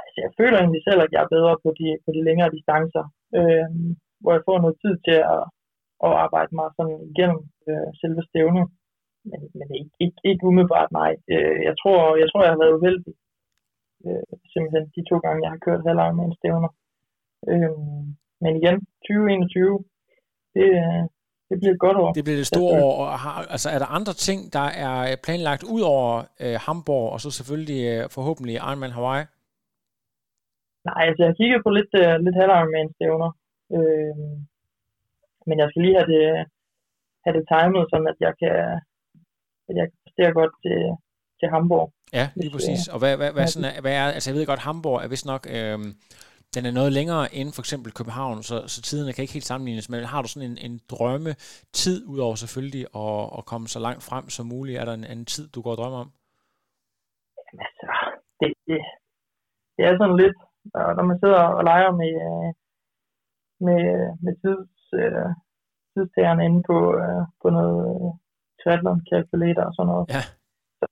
Speaker 3: Altså, jeg føler egentlig selv, at jeg er bedre på de, på de længere distancer, øh, hvor jeg får noget tid til at, at arbejde mig sådan igennem øh, selve stævnet. Men, men ikke, ikke, ikke umiddelbart, nej. Øh, jeg, tror, jeg tror, jeg har været uheldig. Øh, simpelthen de to gange, jeg har kørt halvlang med en stævner. Øh, men igen, 2021, det, det bliver et godt år.
Speaker 1: Det bliver det store år. Og har, altså, er der andre ting, der er planlagt ud over øh, Hamburg, og så selvfølgelig øh, forhåbentlig Ironman Hawaii?
Speaker 3: Nej, altså jeg har kigget på lidt, uh, lidt halvlang stævner. Øh, men jeg skal lige have det, have det timet, sådan at jeg kan, at jeg kan præstere godt til, til Hamburg.
Speaker 1: Ja, lige præcis. Og hvad, hvad, hvad, sådan er, hvad er, altså jeg ved godt, Hamburg er vist nok, øh, den er noget længere end for eksempel København, så, så tiderne kan ikke helt sammenlignes, men har du sådan en, en drømme tid, udover selvfølgelig at, at komme så langt frem som muligt? Er der en, en tid, du går og drømmer om?
Speaker 3: Jamen altså, det, det, det er sådan lidt, når man sidder og leger med, med, med tids, øh, tidstagerne inde på, øh, på noget triathlon calculator og sådan noget.
Speaker 1: Ja.
Speaker 3: Så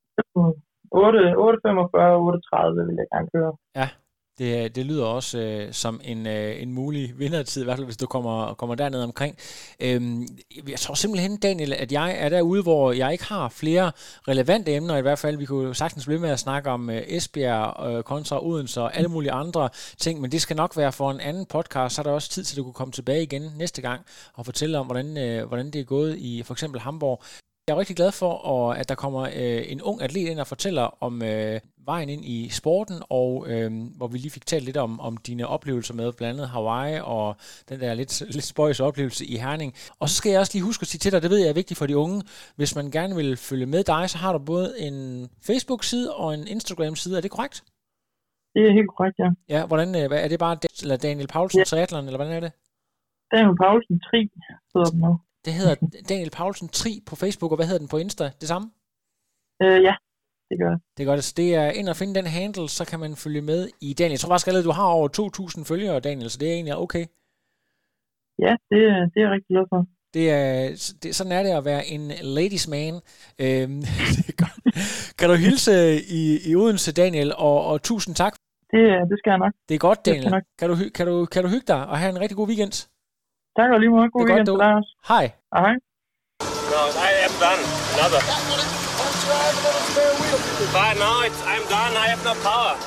Speaker 3: 8, 8.45 8.30 vil jeg gerne køre.
Speaker 1: Ja, det, det lyder også øh, som en, øh, en mulig vindertid, i hvert fald hvis du kommer, kommer derned omkring. Øhm, jeg tror simpelthen, Daniel, at jeg er derude, hvor jeg ikke har flere relevante emner, i hvert fald. Vi kunne sagtens blive med at snakke om øh, Esbjerg øh, kontra Odense og alle mulige andre ting, men det skal nok være for en anden podcast, så er der også tid til, at du kunne komme tilbage igen næste gang og fortælle om, hvordan, øh, hvordan det er gået i for eksempel Hamburg. Jeg er rigtig glad for, at der kommer øh, en ung atlet ind og fortæller om øh, vejen ind i sporten, og øh, hvor vi lige fik talt lidt om, om dine oplevelser med blandt andet Hawaii og den der lidt, lidt spøjs oplevelse i Herning. Og så skal jeg også lige huske at sige til dig, det ved jeg er vigtigt for de unge, hvis man gerne vil følge med dig, så har du både en Facebook-side og en Instagram-side, er det korrekt?
Speaker 3: Det er helt korrekt, ja.
Speaker 1: Ja, hvordan, øh, er det bare eller Daniel Paulsen ja. Triathlon, eller hvordan er det?
Speaker 3: Daniel Paulsen 3 hedder den nu.
Speaker 1: Det hedder Daniel Paulsen 3 på Facebook, og hvad hedder den på Insta? Det samme?
Speaker 3: Øh, ja, det gør det.
Speaker 1: Det er godt. Så det er ind og finde den handle, så kan man følge med i Daniel. Jeg tror faktisk allerede, du har over 2.000 følgere, Daniel, så det er egentlig okay.
Speaker 3: Ja, det, det er jeg rigtig glad for.
Speaker 1: Det er, det, sådan er det at være en ladies man. Øhm, kan du hilse i, i Odense, Daniel, og, og tusind tak.
Speaker 3: Det, det skal jeg nok.
Speaker 1: Det er godt, Daniel. Kan du, kan, du, kan du hygge dig og have en rigtig god weekend?
Speaker 3: Tak og lige måde. God weekend til dig også.
Speaker 1: Hej.
Speaker 3: Hej.
Speaker 4: No, I am done. Another. I'm done. I have no power.